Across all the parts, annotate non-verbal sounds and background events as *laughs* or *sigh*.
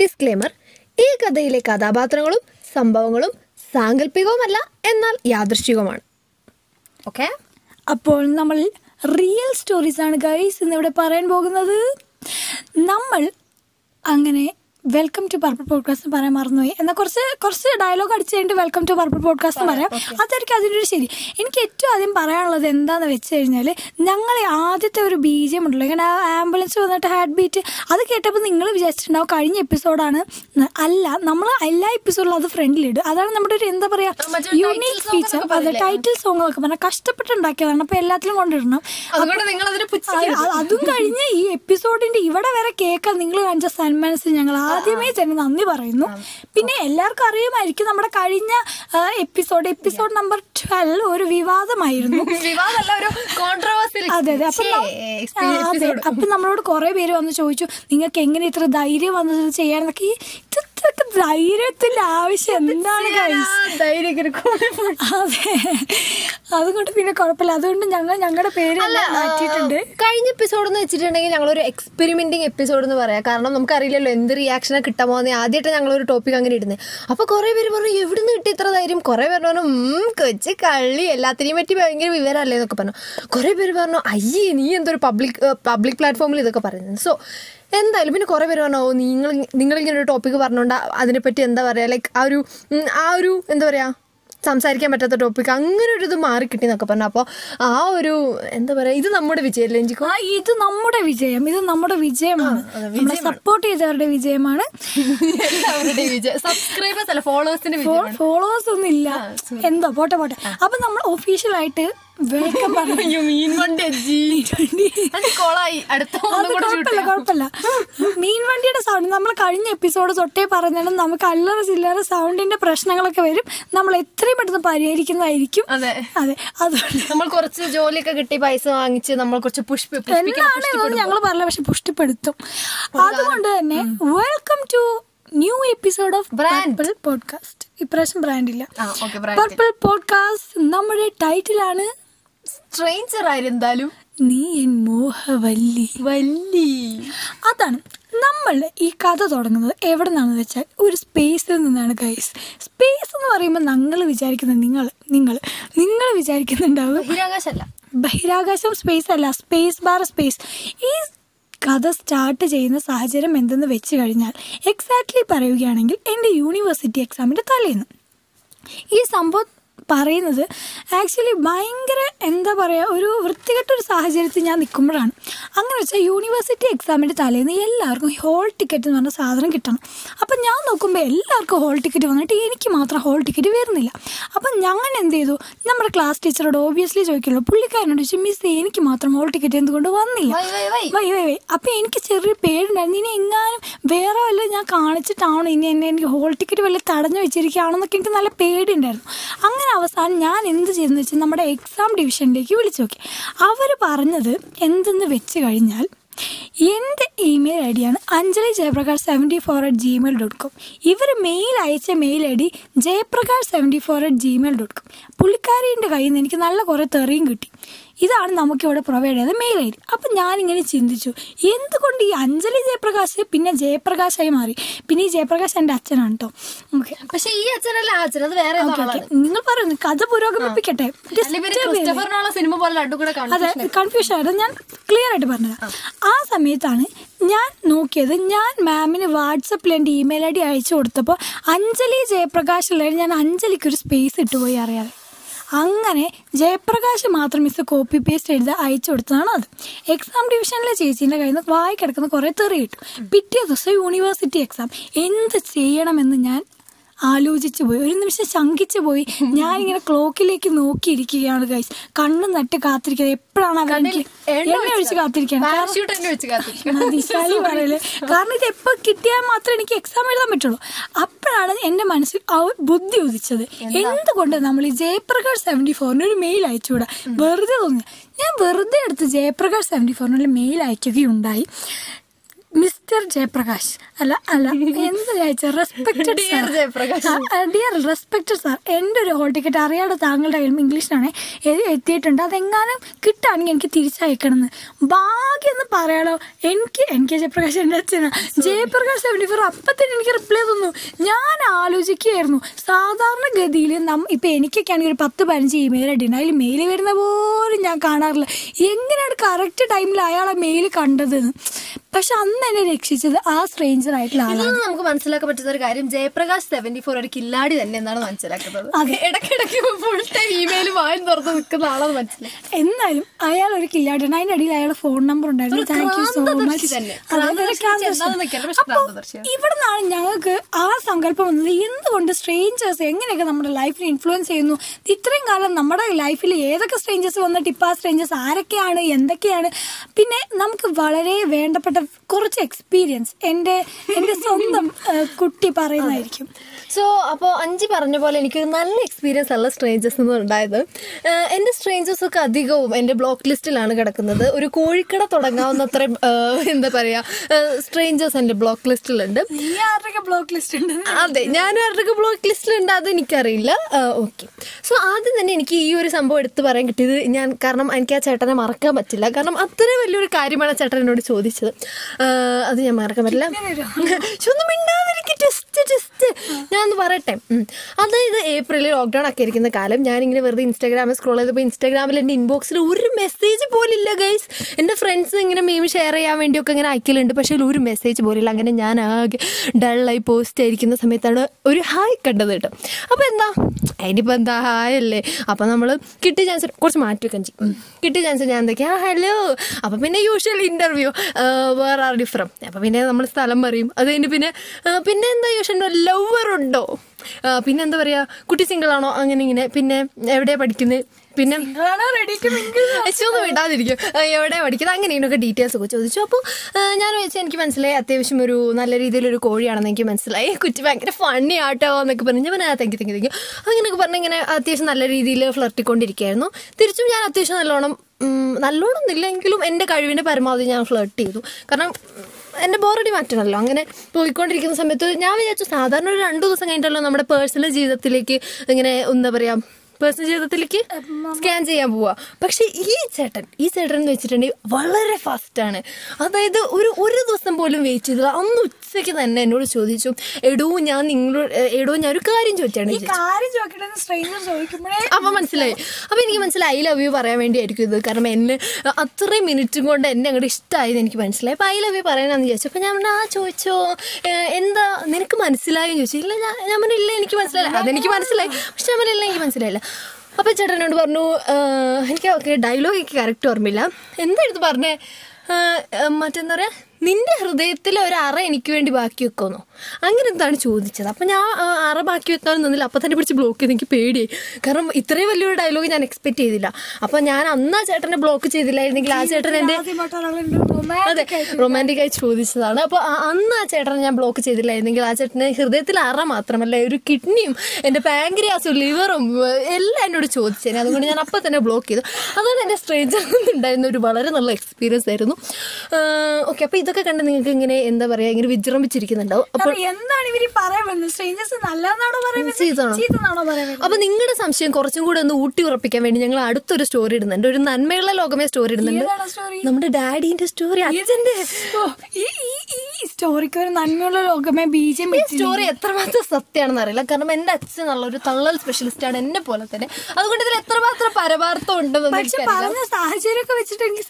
Disclaimer ഈ കഥയിലെ കഥാപാത്രങ്ങളും സംഭവങ്ങളും സാങ്കല്പികവുമല്ല എന്നാൽ യാദൃശ്ചികവുമാണ്. ഓക്കെ അപ്പോൾ നമ്മൾ റിയൽ സ്റ്റോറീസ് ആണ് ഗൈസ് ഇന്നിവിടെ പറയാൻ പോകുന്നത്. നമ്മൾ അങ്ങനെ വെൽക്കം ടു പർപ്പിൾ പോഡ്കാസ്റ്റ് എന്ന് പറയാൻ മറന്നുപോയി. എന്നാൽ കുറച്ച് കുറച്ച് ഡയലോഗ് അടിച്ച് കഴിഞ്ഞിട്ട് വെൽക്കം ടു പർപ്പിൾ പോഡ്കാസ്റ്റ് പറയാം. അതായിരിക്കും അതിന്റെ ഒരു ശരി. എനിക്ക് ഏറ്റവും ആദ്യം പറയാനുള്ളത് എന്താണെന്ന് വെച്ച് കഴിഞ്ഞാൽ ഞങ്ങൾ ആദ്യത്തെ ഒരു ബീജം ഉണ്ടല്ലോ. ഇങ്ങനെ ആംബുലൻസ് വന്നിട്ട് ഹാർട്ട് ബീറ്റ് അത് കേട്ടപ്പോൾ നിങ്ങൾ വിചാരിച്ചിട്ടുണ്ടാവും കഴിഞ്ഞ എപ്പിസോഡാണ് അല്ല നമ്മൾ എല്ലാ എപ്പിസോഡിലും അത് ഫ്രണ്ടിലിടും അതാണ് നമ്മുടെ ഒരു എന്താ പറയുക യുണീക് ഫീച്ചർ അത്? ടൈറ്റിൽ സോങ് എന്നൊക്കെ പറഞ്ഞാൽ കഷ്ടപ്പെട്ടുണ്ടാക്കിയതാണ്. അപ്പോൾ എല്ലാത്തിലും കൊണ്ടിടണം. അത് കഴിഞ്ഞ് ഈ എപ്പിസോഡിന്റെ ഇവിടെ വരെ കേൾക്കാൻ നിങ്ങൾ കാണിച്ച സന്മാനസ് ഞങ്ങൾ ആദ്യമേ തന്നെ നന്ദി പറയുന്നു. പിന്നെ എല്ലാവർക്കും അറിയുമായിരിക്കും നമ്മുടെ കഴിഞ്ഞ എപ്പിസോഡ് എപ്പിസോഡ് നമ്പർ ട്വൽവ് ഒരു വിവാദമായിരുന്നു. *laughs* അതെ അതെ. അപ്പൊ അതെ. അപ്പൊ നമ്മളോട് കുറെ പേര് വന്ന് ചോദിച്ചു നിങ്ങൾക്ക് എങ്ങനെ ഇത്ര ധൈര്യം വന്നത് ചെയ്യാനൊക്കെ? ഇത് ഇത്രയൊക്കെ ധൈര്യത്തിന്റെ ആവശ്യം. എന്താണ്? അതെ. അതുകൊണ്ട് പിന്നെ കുഴപ്പമില്ല. അതുകൊണ്ട് ഞങ്ങൾ ഞങ്ങളുടെ പേര് മാറ്റിയിട്ടുണ്ട്. കഴിഞ്ഞ എപ്പിസോഡ് എന്ന് വെച്ചിട്ടുണ്ടെങ്കിൽ ഒരു എക്സ്പെരിമെന്റിങ് എപ്പിസോഡ് എന്ന് പറയാം. കാരണം നമുക്കറിയില്ലല്ലോ എന്ത് റിയാക്ഷനെ കിട്ടാൻ പോകുന്നത് ആദ്യമായിട്ട് ഞങ്ങൾ ഒരു ടോപ്പിക് അങ്ങനെ ഇടുന്നത്. അപ്പൊ കുറെ പേര് പറഞ്ഞു എവിടുന്ന് കിട്ടി ഇത്ര ധൈര്യം? കുറെ പേര് പറഞ്ഞു കൊച്ചു കള്ളി. എല്ലാത്തിനെയും പറ്റി ഭയങ്കര വിവരമല്ലേ? എന്നൊക്കെ പറഞ്ഞു. കുറെ പേര് പറഞ്ഞു അയ്യേ നീ എന്തൊരു പബ്ലിക് പബ്ലിക് പ്ലാറ്റ്ഫോമിൽ ഇതൊക്കെ പറയുന്നത്? സോ എന്തായാലും പിന്നെ കുറേ പേര് പറഞ്ഞോ നിങ്ങൾ നിങ്ങളിങ്ങനെ ഒരു ടോപ്പിക് പറഞ്ഞുകൊണ്ട് അതിനെപ്പറ്റി എന്താ പറയുക ലൈക്ക് ആ ഒരു ആ ഒരു എന്താ പറയുക സംസാരിക്കാൻ പറ്റാത്ത ടോപ്പിക് അങ്ങനെ ഒരു ഇത് മാറി കിട്ടി എന്നൊക്കെ പറഞ്ഞു. അപ്പോൾ ആ ഒരു എന്താ പറയുക ഇത് നമ്മുടെ വിജയമല്ലേ എനിക്ക് ആ ഇത് നമ്മുടെ വിജയം ഇത് നമ്മുടെ വിജയമാണ്. സപ്പോർട്ട് ചെയ്തവരുടെ വിജയമാണ്. സബ്സ്ക്രൈബേഴ്സ് അല്ല ഫോളോവേഴ്സിന്റെ ഫോളോവേഴ്സ് ഒന്നും ഇല്ല എന്തോ പോട്ടെ പോട്ടെ. അപ്പൊ നമ്മൾ ഒഫീഷ്യലായിട്ട് പറഞ്ഞു മീൻ വണ്ടി കോളായി. അടുത്ത കുഴപ്പമില്ല മീൻ വണ്ടിയുടെ സൗണ്ട് നമ്മൾ കഴിഞ്ഞ എപ്പിസോഡ് തൊട്ടേ പറഞ്ഞാലും നമുക്ക് അല്ലറ ചില്ലറ സൗണ്ടിന്റെ പ്രശ്നങ്ങളൊക്കെ വരും. നമ്മൾ എത്രയും പെട്ടെന്ന് പരിഹരിക്കുന്നതായിരിക്കും. അതെ. അതെ അതുകൊണ്ട്. നമ്മൾ കുറച്ച് ജോലിയൊക്കെ കിട്ടി പൈസ വാങ്ങിച്ച് നമ്മൾ കുറച്ച് പുഷ്പ ഞങ്ങൾ പറഞ്ഞ പക്ഷെ പുഷ്ടിപ്പെടുത്തും. അതുകൊണ്ട് തന്നെ welcome to new episode of brand podcast ഇപ്രാവശ്യം ബ്രാൻഡില്ല പർപ്പിൾ പോഡ്കാസ്റ്റ് നമ്മുടെ ടൈറ്റിലാണ് സ്ട്രേഞ്ചർ ആയിരുന്നാലും നീ എൻ മോഹവല്ലി. വല്ലി. അതാണ് നമ്മൾ ഈ കഥ തുടങ്ങുന്നത് എവിടെ നിന്നാണെന്ന് വെച്ചാൽ ഒരു സ്പേസിൽ നിന്നാണ് ഗൈസ് സ്പേസ് എന്ന് പറയുമ്പോൾ ഞങ്ങൾ വിചാരിക്കുന്നത് നിങ്ങൾ നിങ്ങൾ നിങ്ങൾ വിചാരിക്കുന്നുണ്ടാവും. ബഹിരാകാശമല്ല ബഹിരാകാശം സ്പേസ് അല്ല സ്പേസ് ബാർ സ്പേസ് ഈ കഥ സ്റ്റാർട്ട് ചെയ്യുന്ന സാഹചര്യം എന്തെന്ന് വെച്ച് കഴിഞ്ഞാൽ എക്സാക്ട്ലി പറയുകയാണെങ്കിൽ എന്റെ യൂണിവേഴ്സിറ്റി എക്സാമിന്റെ തലേന്ന്. ഈ സംഭവം പറയുന്നത്. ആക്ച്വലി ഭയങ്കര എന്താ പറയുക ഒരു വൃത്തികെട്ട ഒരു സാഹചര്യത്തിൽ ഞാൻ നിൽക്കുമ്പോഴാണ്. അങ്ങനെ വെച്ചാൽ യൂണിവേഴ്സിറ്റി എക്സാമിന്റെ തലേന്ന് എല്ലാവർക്കും ഹോൾ ടിക്കറ്റ് എന്ന് പറഞ്ഞ സാധനം കിട്ടണം. അപ്പം ഞാൻ നോക്കുമ്പോൾ എല്ലാവർക്കും ഹോൾ ടിക്കറ്റ് വന്നിട്ട് എനിക്ക് മാത്രം ഹോൾ ടിക്കറ്റ് വരുന്നില്ല. അപ്പം ഞങ്ങൾ എന്ത് ചെയ്തു? നമ്മുടെ ക്ലാസ് ടീച്ചറോട് ഓബിയസ്ലി ചോദിക്കുള്ളൂ പുള്ളിക്കാരനോട് ചോദിച്ചു മിസ് എനിക്ക് മാത്രം ഹോൾ ടിക്കറ്റ് എന്തുകൊണ്ട് വന്നില്ല? Why, why, why. അപ്പം എനിക്ക് ചെറിയ പേടുണ്ടായിരുന്നു ഇനി എങ്ങാനും വേറെ വല്ല ഞാൻ കാണിച്ചിട്ടാണോ ഇനി എന്നെ എനിക്ക് ഹോൾ ടിക്കറ്റ് വല്ല തടഞ്ഞു വെച്ചിരിക്കുകയാണെന്നൊക്കെ എനിക്ക് നല്ല പേടിയുണ്ടായിരുന്നു. അങ്ങനെ അവസാനം ഞാൻ എന്ത് ചെയ്തെന്ന് വെച്ചാൽ നമ്മുടെ എക്സാം ഡിവിഷനിലേക്ക് വിളിച്ചു നോക്കി. അവർ പറഞ്ഞത് എന്തെന്ന് വെച്ച് കഴിഞ്ഞാൽ എന്റെ email I ഡിയാണ് Anjali Jayaprakash seventy four at Gmail dot com ഇവർ മെയിൽ അയച്ച mail I D Jayaprakash seventy four at Gmail dot com പുള്ളിക്കാരിന്റെ കയ്യിൽ നിന്ന് എനിക്ക് നല്ല കുറേ തെറിയും കിട്ടി. ഇതാണ് നമുക്കിവിടെ പ്രൊവൈഡ് ചെയ്ത മെയിൽ ഐ ഡി അപ്പം ഞാനിങ്ങനെ ചിന്തിച്ചു എന്തുകൊണ്ട് ഈ അഞ്ജലി ജയപ്രകാശ് പിന്നെ ജയപ്രകാശായി മാറി? പിന്നെ ഈ ജയപ്രകാശ് എന്റെ അച്ഛനാണ് കേട്ടോ ഓക്കെ പക്ഷെ ഈ അച്ഛനല്ല അച്ഛൻ അത് വേറെ നിങ്ങൾ പറയുന്നു കഥ പുരോഗമിപ്പിക്കട്ടെ? സിനിമ പോലെ അതെ കൺഫ്യൂഷൻ ആയിരുന്നു ഞാൻ ക്ലിയർ ആയിട്ട് പറഞ്ഞത് ആ. സമയത്താണ് ഞാൻ നോക്കിയത് ഞാൻ മാമിന് വാട്സപ്പിൽ എന്റെ ഇമെയിൽ ഐ ഡി അയച്ചു കൊടുത്തപ്പോൾ അഞ്ജലി ജയപ്രകാശ് ഉള്ളതിന് ഞാൻ അഞ്ജലിക്ക് ഒരു സ്പേസ് ഇട്ടുപോയി അറിയാതെ. അങ്ങനെ ജയപ്രകാശ് മാത്രം മിസ് കോപ്പി പേസ്റ്റ് എഴുതി അയച്ചു കൊടുത്തതാണ് അത്. എക്സാം ഡിവിഷനിലെ ചേച്ചീന്റെ കയ്യിൽ നിന്ന് വായി കിടക്കുന്ന കുറേ തെറി കിട്ടും. പിറ്റേ ദിവസം യൂണിവേഴ്സിറ്റി എക്സാം എന്ത് ചെയ്യണമെന്ന് ഞാൻ ആലോചിച്ചു പോയി. ഒരു നിമിഷം ശങ്കിച്ചു പോയി. ഞാനിങ്ങനെ ക്ലോക്കിലേക്ക് നോക്കിയിരിക്കുകയാണ് ഗൈസ് കണ്ണും നട്ട് കാത്തിരിക്കുന്നത്. എപ്പോഴാണ് എണ്ണ ഒഴിച്ച് കാത്തിരിക്കണം കാരണം- ഇത് എപ്പോ കിട്ടിയാൽ മാത്രമേ എനിക്ക് എക്സാം എഴുതാൻ പറ്റുള്ളൂ. അപ്പോഴാണ് എന്റെ മനസ്സിൽ ബുദ്ധി ഉദിച്ചത്. എന്തുകൊണ്ട് നമ്മൾ ഈ ജയപ്രകാശ് സെവന്റി ഫോറിന് ഒരു മെയിൽ അയച്ചുകൂടാ? വെറുതെ തോന്നി ഞാൻ വെറുതെ എടുത്ത് ജയപ്രകാശ് സെവന്റി ഫോറിന് ഒരു മെയിൽ അയക്കുകയുണ്ടായി. മിസ്റ്റർ ജയപ്രകാശ്. അല്ല അല്ല എന്ത് ചോദിച്ചാൽ respected *laughs* dear Jayaprakash. Dear respected sir എന്റെ ഒരു ഹോൾ ടിക്കറ്റ് അറിയാതെ താങ്കളുടെ കയ്യിൽ ഇംഗ്ലീഷിലാണ് എത്തിയിട്ടുണ്ട്. അതെങ്ങാനും കിട്ടുകയാണെങ്കിൽ എനിക്ക് തിരിച്ചയക്കണമെന്ന്. ഭാഗ്യം എന്ന് പറയാലോ. എനിക്ക് എനിക്ക് ജയപ്രകാശ് എന്റെ അച്ഛനാണ് ജയപ്രകാശ് സെവന്റി ഫോർ അപ്പത്തിന് എനിക്ക് റിപ്ലൈ തന്നു. ഞാൻ ആലോചിക്കുകയായിരുന്നു. സാധാരണ ഗതിയിൽ നം ഇപ്പം എനിക്കൊക്കെ ആണെങ്കിൽ ഒരു പത്ത് പതിനഞ്ച് ഇമെയിൽ അടിയുണ്ട് അതിൽ മെയിൽ വരുന്ന പോലും ഞാൻ കാണാറില്ല. എങ്ങനെയാണ് കറക്റ്റ് ടൈമിൽ അയാളെ മെയിൽ കണ്ടത് പക്ഷെ അന്ന് എന്നെ രക്ഷിച്ചത് ആ സ്ട്രേഞ്ചർ ആയിട്ടുള്ള ഇതിൽ ആളാണ്. നിന്ന് നമുക്ക് മനസ്സിലാക്കാൻ പറ്റുന്ന ഒരു കാര്യം ജയപ്രകാശ് സെവന്റി ഫോർ ഒരു കില്ലാടി തന്നെ എന്നാണ് മനസ്സിലാക്കുന്നത്. അതെ. ഇടയ്ക്കിടയ്ക്ക് ഫുൾ ടൈം ഇമെയിൽ വായും തുറന്ന് നിൽക്കുന്ന ആളാണ് മനസ്സിലായി എന്നാലും അയാൾ ഒരു കില്ലാടിയാണ്. അതിന്റെ അടിയിൽ അയാളുടെ ഫോൺ നമ്പർ ഉണ്ടായിരുന്നു. ഒരു താങ്ക് യു സോ ക്രാന്തദർശി മച്ച് തന്നെ. ക്രാന്തദർശി എന്താണെന്ന് എനിക്കറിയില്ല, പക്ഷെ ക്രാന്തദർശിയാണ്. ഇവിടെ നിന്നാണ് ഞങ്ങൾക്ക് ആ സങ്കല്പം വന്നത്. എന്തുകൊണ്ട് സ്ട്രേഞ്ചേഴ്സ് എങ്ങനെയൊക്കെ നമ്മുടെ ലൈഫിൽ ഇൻഫ്ലുവൻസ് ചെയ്യുന്നു? ഇത്രയും കാലം നമ്മുടെ ലൈഫിൽ ഏതൊക്കെ സ്ട്രേഞ്ചേഴ്സ് വന്നിട്ട് ഇപ്പം ആ സ്ട്രേഞ്ചേഴ്സ് ആരൊക്കെയാണ്? എന്തൊക്കെയാണ്? പിന്നെ നമുക്ക് വളരെ വേണ്ടപ്പെട്ട കുറച്ച് എക്സ്പീരിയൻസ് എന്റെ എന്റെ സ്വന്തം കുട്ടി പറയുന്നതായിരിക്കും. സോ അപ്പോൾ അഞ്ച് പറഞ്ഞ പോലെ എനിക്ക് നല്ല എക്സ്പീരിയൻസ് ഉള്ള സ്ട്രേഞ്ചേഴ്സ് എന്ന് ഉണ്ടായത്. എന്റെ സ്ട്രേഞ്ചേഴ്സ് ഒക്കെ അധികവും എന്റെ ബ്ലോക്ക് ലിസ്റ്റിലാണ് കിടക്കുന്നത്. ഒരു കോഴിക്കട തുടങ്ങാവുന്നത്ര അത്രയും എന്താ പറയുക സ്ട്രേഞ്ചേഴ്സ് എന്റെ ബ്ലോക്ക് ലിസ്റ്റിലുണ്ട് ബ്ലോക്ക് ലിസ്റ്റ് ഉണ്ട്? അതെ ഞാൻ ആരുടെയൊക്കെ ബ്ലോക്ക് ലിസ്റ്റിലുണ്ട് അത് എനിക്കറിയില്ല. ഓക്കെ സോ ആദ്യം തന്നെ എനിക്ക് ഈ ഒരു സംഭവം എടുത്ത് പറയാൻ കിട്ടിയത് ഞാൻ കാരണം എനിക്ക് ആ ചേട്ടനെ മറക്കാൻ പറ്റില്ല. കാരണം അത്ര വലിയൊരു കാര്യമാണ് ചേട്ടൻ എന്നോട് ചോദിച്ചത്. അത് ഞാൻ മറക്കാൻ പറ്റില്ല. *laughs* ഒന്നും മിണ്ടാതിരിക്കും ടെസ്റ്റ് ടെസ്റ്റ് ഞാനൊന്ന് പറയട്ടെ. അതായത് ഏപ്രിലിൽ ലോക്ക്ഡൗൺ ഒക്കെ ഇരിക്കുന്ന കാലം ഞാനിങ്ങനെ വെറുതെ ഇൻസ്റ്റാഗ്രാമിൽ സ്ക്രോൾ ചെയ്തപ്പോൾ ഇൻസ്റ്റാഗ്രാമിൽ എന്റെ ഇൻബോക്സിൽ ഒരു മെസ്സേജ് പോലില്ല ഗൈസ് എന്റെ ഫ്രണ്ട്സ് ഇങ്ങനെ മീം ഷെയർ ചെയ്യാൻ വേണ്ടിയൊക്കെ ഇങ്ങനെ അയക്കലുണ്ട്. പക്ഷേ ഒരു മെസ്സേജ് പോലില്ല അങ്ങനെ ഞാൻ ആകെ ഡള്ളായി പോസ്റ്റ് ആയിരിക്കുന്ന സമയത്താണ് ഒരു ഹായ് കണ്ടത് കേട്ടോ. അപ്പോൾ എന്താ? അതിനിപ്പോൾ എന്താ ഹായ് അല്ലേ? അപ്പോൾ നമ്മൾ കിട്ടിയ ചാൻസ് കുറച്ച് മാറ്റി വെക്കാൻ ചെയ്യും. കിട്ടിയ ചാൻസ് ഞാൻ എന്തൊക്കെയാ? ഹലോ അപ്പോൾ പിന്നെ usual interview where are different അപ്പോൾ പിന്നെ നമ്മൾ സ്ഥലം പറയും. അത് കഴിഞ്ഞ് പിന്നെ പിന്നെ എന്താ യൂഷ്വൽ ലവർ ഉണ്ടോ? പിന്നെന്താ പിന്നെ എന്താ പറയുക കുട്ടി സിംഗിൾ ആണോ? അങ്ങനെ ഇങ്ങനെ. പിന്നെ എവിടെയാ പഠിക്കുന്നത് പിന്നെ ഒന്നും വിടാതിരിക്കും എവിടെ പഠിക്കുന്നത് അങ്ങനെ ഇതിനൊക്കെ ഡീറ്റെയിൽസ് ഒക്കെ ചോദിച്ചു. അപ്പോൾ ഞാൻ ചോദിച്ചാൽ എനിക്ക് മനസ്സിലായി അത്യാവശ്യം ഒരു നല്ല രീതിയിലൊരു കോഴിയാണെന്ന് എനിക്ക് മനസ്സിലായി. കുറ്റി ഭയങ്കര ഫണ്ണി ആട്ടോ എന്നൊക്കെ പറഞ്ഞ്. ഞാൻ തെങ്കി തെങ്കി തെങ്കി അങ്ങനെയൊക്കെ പറഞ്ഞ് ഇങ്ങനെ അത്യാവശ്യം നല്ല രീതിയിൽ ഫ്ലർട്ടിക്കൊണ്ടിരിക്കുകയായിരുന്നു തിരിച്ചും ഞാൻ അത്യാവശ്യം നല്ലോണം നല്ലോണം ഒന്നില്ലെങ്കിലും എന്റെ കഴിവിന്റെ പരമാവധി ഞാൻ ഫ്ലർട്ട് ചെയ്തു. കാരണം എന്റെ ബോറടി മാറ്റണമല്ലോ അങ്ങനെ പോയിക്കൊണ്ടിരിക്കുന്ന സമയത്ത് ഞാൻ വിചാരിച്ചു സാധാരണ ഒരു രണ്ടു ദിവസം കഴിഞ്ഞിട്ടല്ലോ നമ്മുടെ പേഴ്സണൽ ജീവിതത്തിലേക്ക് ഇങ്ങനെ എന്താ പറയുക പേഴ്സണൽ ജീവിതത്തിലേക്ക് സ്കാൻ ചെയ്യാൻ പോവാ. പക്ഷെ ഈ ചേട്ടൻ ഈ ചേട്ടൻ എന്ന് വെച്ചിട്ടുണ്ടെങ്കിൽ വളരെ ഫാസ്റ്റാണ് അതായത് ഒരു ഒരു ദിവസം പോലും വെയിറ്റ് ചെയ്തില്ല. അന്ന് ഉച്ചയ്ക്ക് തന്നെ എന്നോട് ചോദിച്ചു എടോ ഞാൻ നിങ്ങളോട് എടോ ഞാൻ ഒരു കാര്യം ചോദിച്ചാണ് അപ്പൊ മനസ്സിലായി. അപ്പൊ എനിക്ക് മനസ്സിലായി ഐ ലവ് യു പറയാൻ വേണ്ടിയായിരിക്കും ഇത്. കാരണം എന്നെ അത്രയും മിനിറ്റും കൊണ്ട് എന്നെ അങ്ങോട്ട് ഇഷ്ടമായത് എനിക്ക് മനസ്സിലായി. അപ്പൊ ഐ ലവ് യു പറയാനാന്ന് ചോദിച്ചു അപ്പൊ ഞാൻ ആ ചോദിച്ചോ എന്താ നിനക്ക് മനസ്സിലായെന്ന് ചോദിച്ചു. ഇല്ല ഞാൻ ഞാൻ പറഞ്ഞില്ല എനിക്ക് മനസ്സിലായില്ല. അതെനിക്ക് മനസ്സിലായി. പക്ഷെ ഞാൻ പറഞ്ഞില്ല എനിക്ക് മനസ്സിലായില്ല. അപ്പൊ ചേട്ടനോട് പറഞ്ഞു എനിക്ക് ഓക്കെ ഡയലോഗ് എനിക്ക് കറക്റ്റ് ഓർമ്മയില്ല. എന്തായിരുന്നു പറഞ്ഞേ? മറ്റെന്താ പറയാ? നിന്റെ ഹൃദയത്തിൽ ഒരു അറ എനിക്ക് വേണ്ടി ബാക്കി വെക്കുമെന്നോ അങ്ങനെ എന്താണ് ചോദിച്ചത്? അപ്പം ഞാൻ അറ ബാക്കി വെക്കാൻ നിന്നില്ല. അപ്പം തന്നെ പിടിച്ച് ബ്ലോക്ക് ചെയ്ത് എനിക്ക് പേടിയായി കാരണം ഇത്രയും വലിയൊരു ഡയലോഗ് ഞാൻ എക്സ്പെക്ട് ചെയ്തില്ല. അപ്പം ഞാൻ അന്ന് ആ ചേട്ടനെ ബ്ലോക്ക് ചെയ്തില്ലായിരുന്നെങ്കിൽ ആ ചേട്ടൻ എന്റെ അതെ റൊമാന്റിക് ആയി ചോദിച്ചതാണ്. അപ്പോൾ അന്ന് ആ ചേട്ടനെ ഞാൻ ബ്ലോക്ക് ചെയ്തില്ലായിരുന്നെങ്കിൽ ആ ചേട്ടന്റെ ഹൃദയത്തിൽ അറ മാത്രമല്ല ഒരു കിഡ്നിയും എന്റെ പാങ്ക്രിയാസും ലിവറും എല്ലാം എന്നോട് ചോദിച്ചേനെ. അതുകൊണ്ട് ഞാൻ അപ്പം തന്നെ ബ്ലോക്ക് ചെയ്തു. അതാണ് എന്റെ സ്ട്രേഞ്ചർ ഉണ്ടായിരുന്ന ഒരു വളരെ നല്ല എക്സ്പീരിയൻസ് ആയിരുന്നു. ഓക്കെ അപ്പോൾ ഇതൊക്കെ കണ്ട് നിങ്ങൾക്ക് ഇങ്ങനെ എന്താ പറയാ ഇങ്ങനെ വിജൃംഭിച്ചിരിക്കുന്നുണ്ടാവും. അപ്പോൾ എന്താണ് ഇവർ പറയുന്നത് അപ്പൊ നിങ്ങളുടെ സംശയം കുറച്ചും കൂടെ ഒന്ന് ഊട്ടി ഉറപ്പിക്കാൻ വേണ്ടി ഞങ്ങൾ അടുത്തൊരു സ്റ്റോറി ഇടുന്നുണ്ട്. ഒരു നന്മയുള്ള ലോകമേ സ്റ്റോറി ഇടുന്നുണ്ട്. നമ്മുടെ ഡാഡിന്റെ സ്റ്റോറി അച്ഛന്റെ. സ്റ്റോറിക്ക് ഒരു നന്മയുള്ള ലോകമേ ബി ജെ പി സ്റ്റോറി എത്രമാത്രം സത്യമാണെന്ന് അറിയില്ല. കാരണം എന്റെ അച്ഛൻ നല്ല ഒരു തള്ളൽ സ്പെഷ്യലിസ്റ്റ് ആണ് എന്നെ പോലെ തന്നെ. അതുകൊണ്ട് ഇതിൽ എത്രമാത്രം പരമാർത്ഥം ഉണ്ടെന്ന് പറഞ്ഞ സാഹചര്യമൊക്കെ വെച്ചിട്ട് എനിക്ക്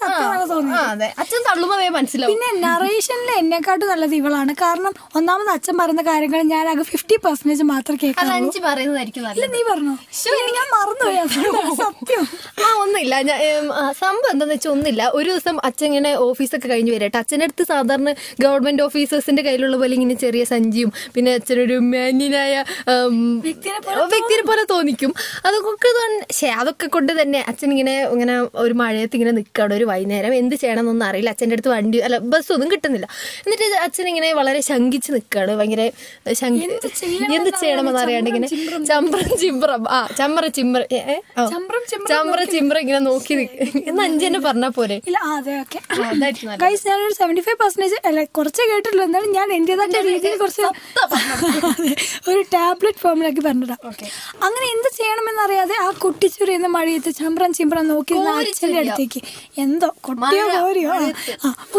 അച്ഛൻ തള്ളുമ്പോ മനസ്സിലാവും. പിന്നെ നറേഷനിൽ എന്നെക്കാട്ടും നല്ലത് ഇവളാണ്. കാരണം ഒന്നാമത് അച്ഛൻ പറയുന്ന കാര്യങ്ങൾ ഞാൻ ആകെ ഫിഫ്റ്റി പെർസെന്റേജ് മാത്രം കേൾക്കാം അഞ്ച് പറയുന്നതായിരിക്കും ഇല്ല നീ പറഞ്ഞോ? ഞാൻ മറന്നുപോയി. സത്യം. ആ ഒന്നുമില്ല. സംഭവം എന്താന്ന് വെച്ചാൽ ഒന്നുമില്ല. ഒരു ദിവസം അച്ഛൻ ഇങ്ങനെ ഓഫീസൊക്കെ കഴിഞ്ഞ് വരട്ടെ. അച്ഛന്റെ അടുത്ത് സാധാരണ ഗവൺമെന്റ് ഓഫീസേഴ്സിന്റെ കയ്യിലുള്ള പോലെ ഇങ്ങനെ ചെറിയ സഞ്ചിയും പിന്നെ അച്ഛനൊരു മാന്യനായ വ്യക്തിനെ പോലെ തോന്നിക്കും. അതൊക്കെ പക്ഷേ അതൊക്കെ കൊണ്ട് തന്നെ അച്ഛൻ ഇങ്ങനെ ഇങ്ങനെ ഒരു മഴയത്ത് ഇങ്ങനെ നിൽക്കുകയാണ് ഒരു വൈകുന്നേരം എന്ത് ചെയ്യണമെന്നൊന്നും അറിയില്ല. അച്ഛന്റെ അടുത്ത് വണ്ടി അല്ല ബസ് ഒന്നും കിട്ടുന്നില്ല. എന്നിട്ട് അച്ഛൻ ഇങ്ങനെ വളരെ ശങ്കിച്ച് നിൽക്കുകയാണ് ഭയങ്കര ശങ്കി എന്ത് ചെയ്യണമെന്ന് അറിയാണ്ട് ഇങ്ങനെ ചമ്പ്രം ചിമ്പ്രം ആ ചമ്പ്ര ചിമ്പ്ര ചമ്പ്ര. ചമ്പ്രം ഇങ്ങനെ നോക്കി എന്ന് അഞ്ചു തന്നെ പറഞ്ഞാ പോരെ. ഗൈസ് ഞാനൊരു സെവന്റി ഫൈവ് പെർസെന്റേജ് അല്ല കുറച്ച് കേട്ടിട്ടുള്ളൂ. എന്നാലും ഞാൻ എന്റേതായിട്ട് രീതിയിൽ കുറച്ച് *laughs* ഒരു ടാബ്ലറ്റ് ഫോമിലാക്കി പറഞ്ഞിടാം അങ്ങനെ എന്ത് ചെയ്യണമെന്ന് അറിയാതെ ആ കുട്ടിച്ചുരിയുന്ന മഴയത്ത് ചമ്പ്രം ചിമ്പ്രം നോക്കി ചൊരിയുക. അടുത്തേക്ക്. എന്തോ കൊട്ടിയോ കോരിയോ?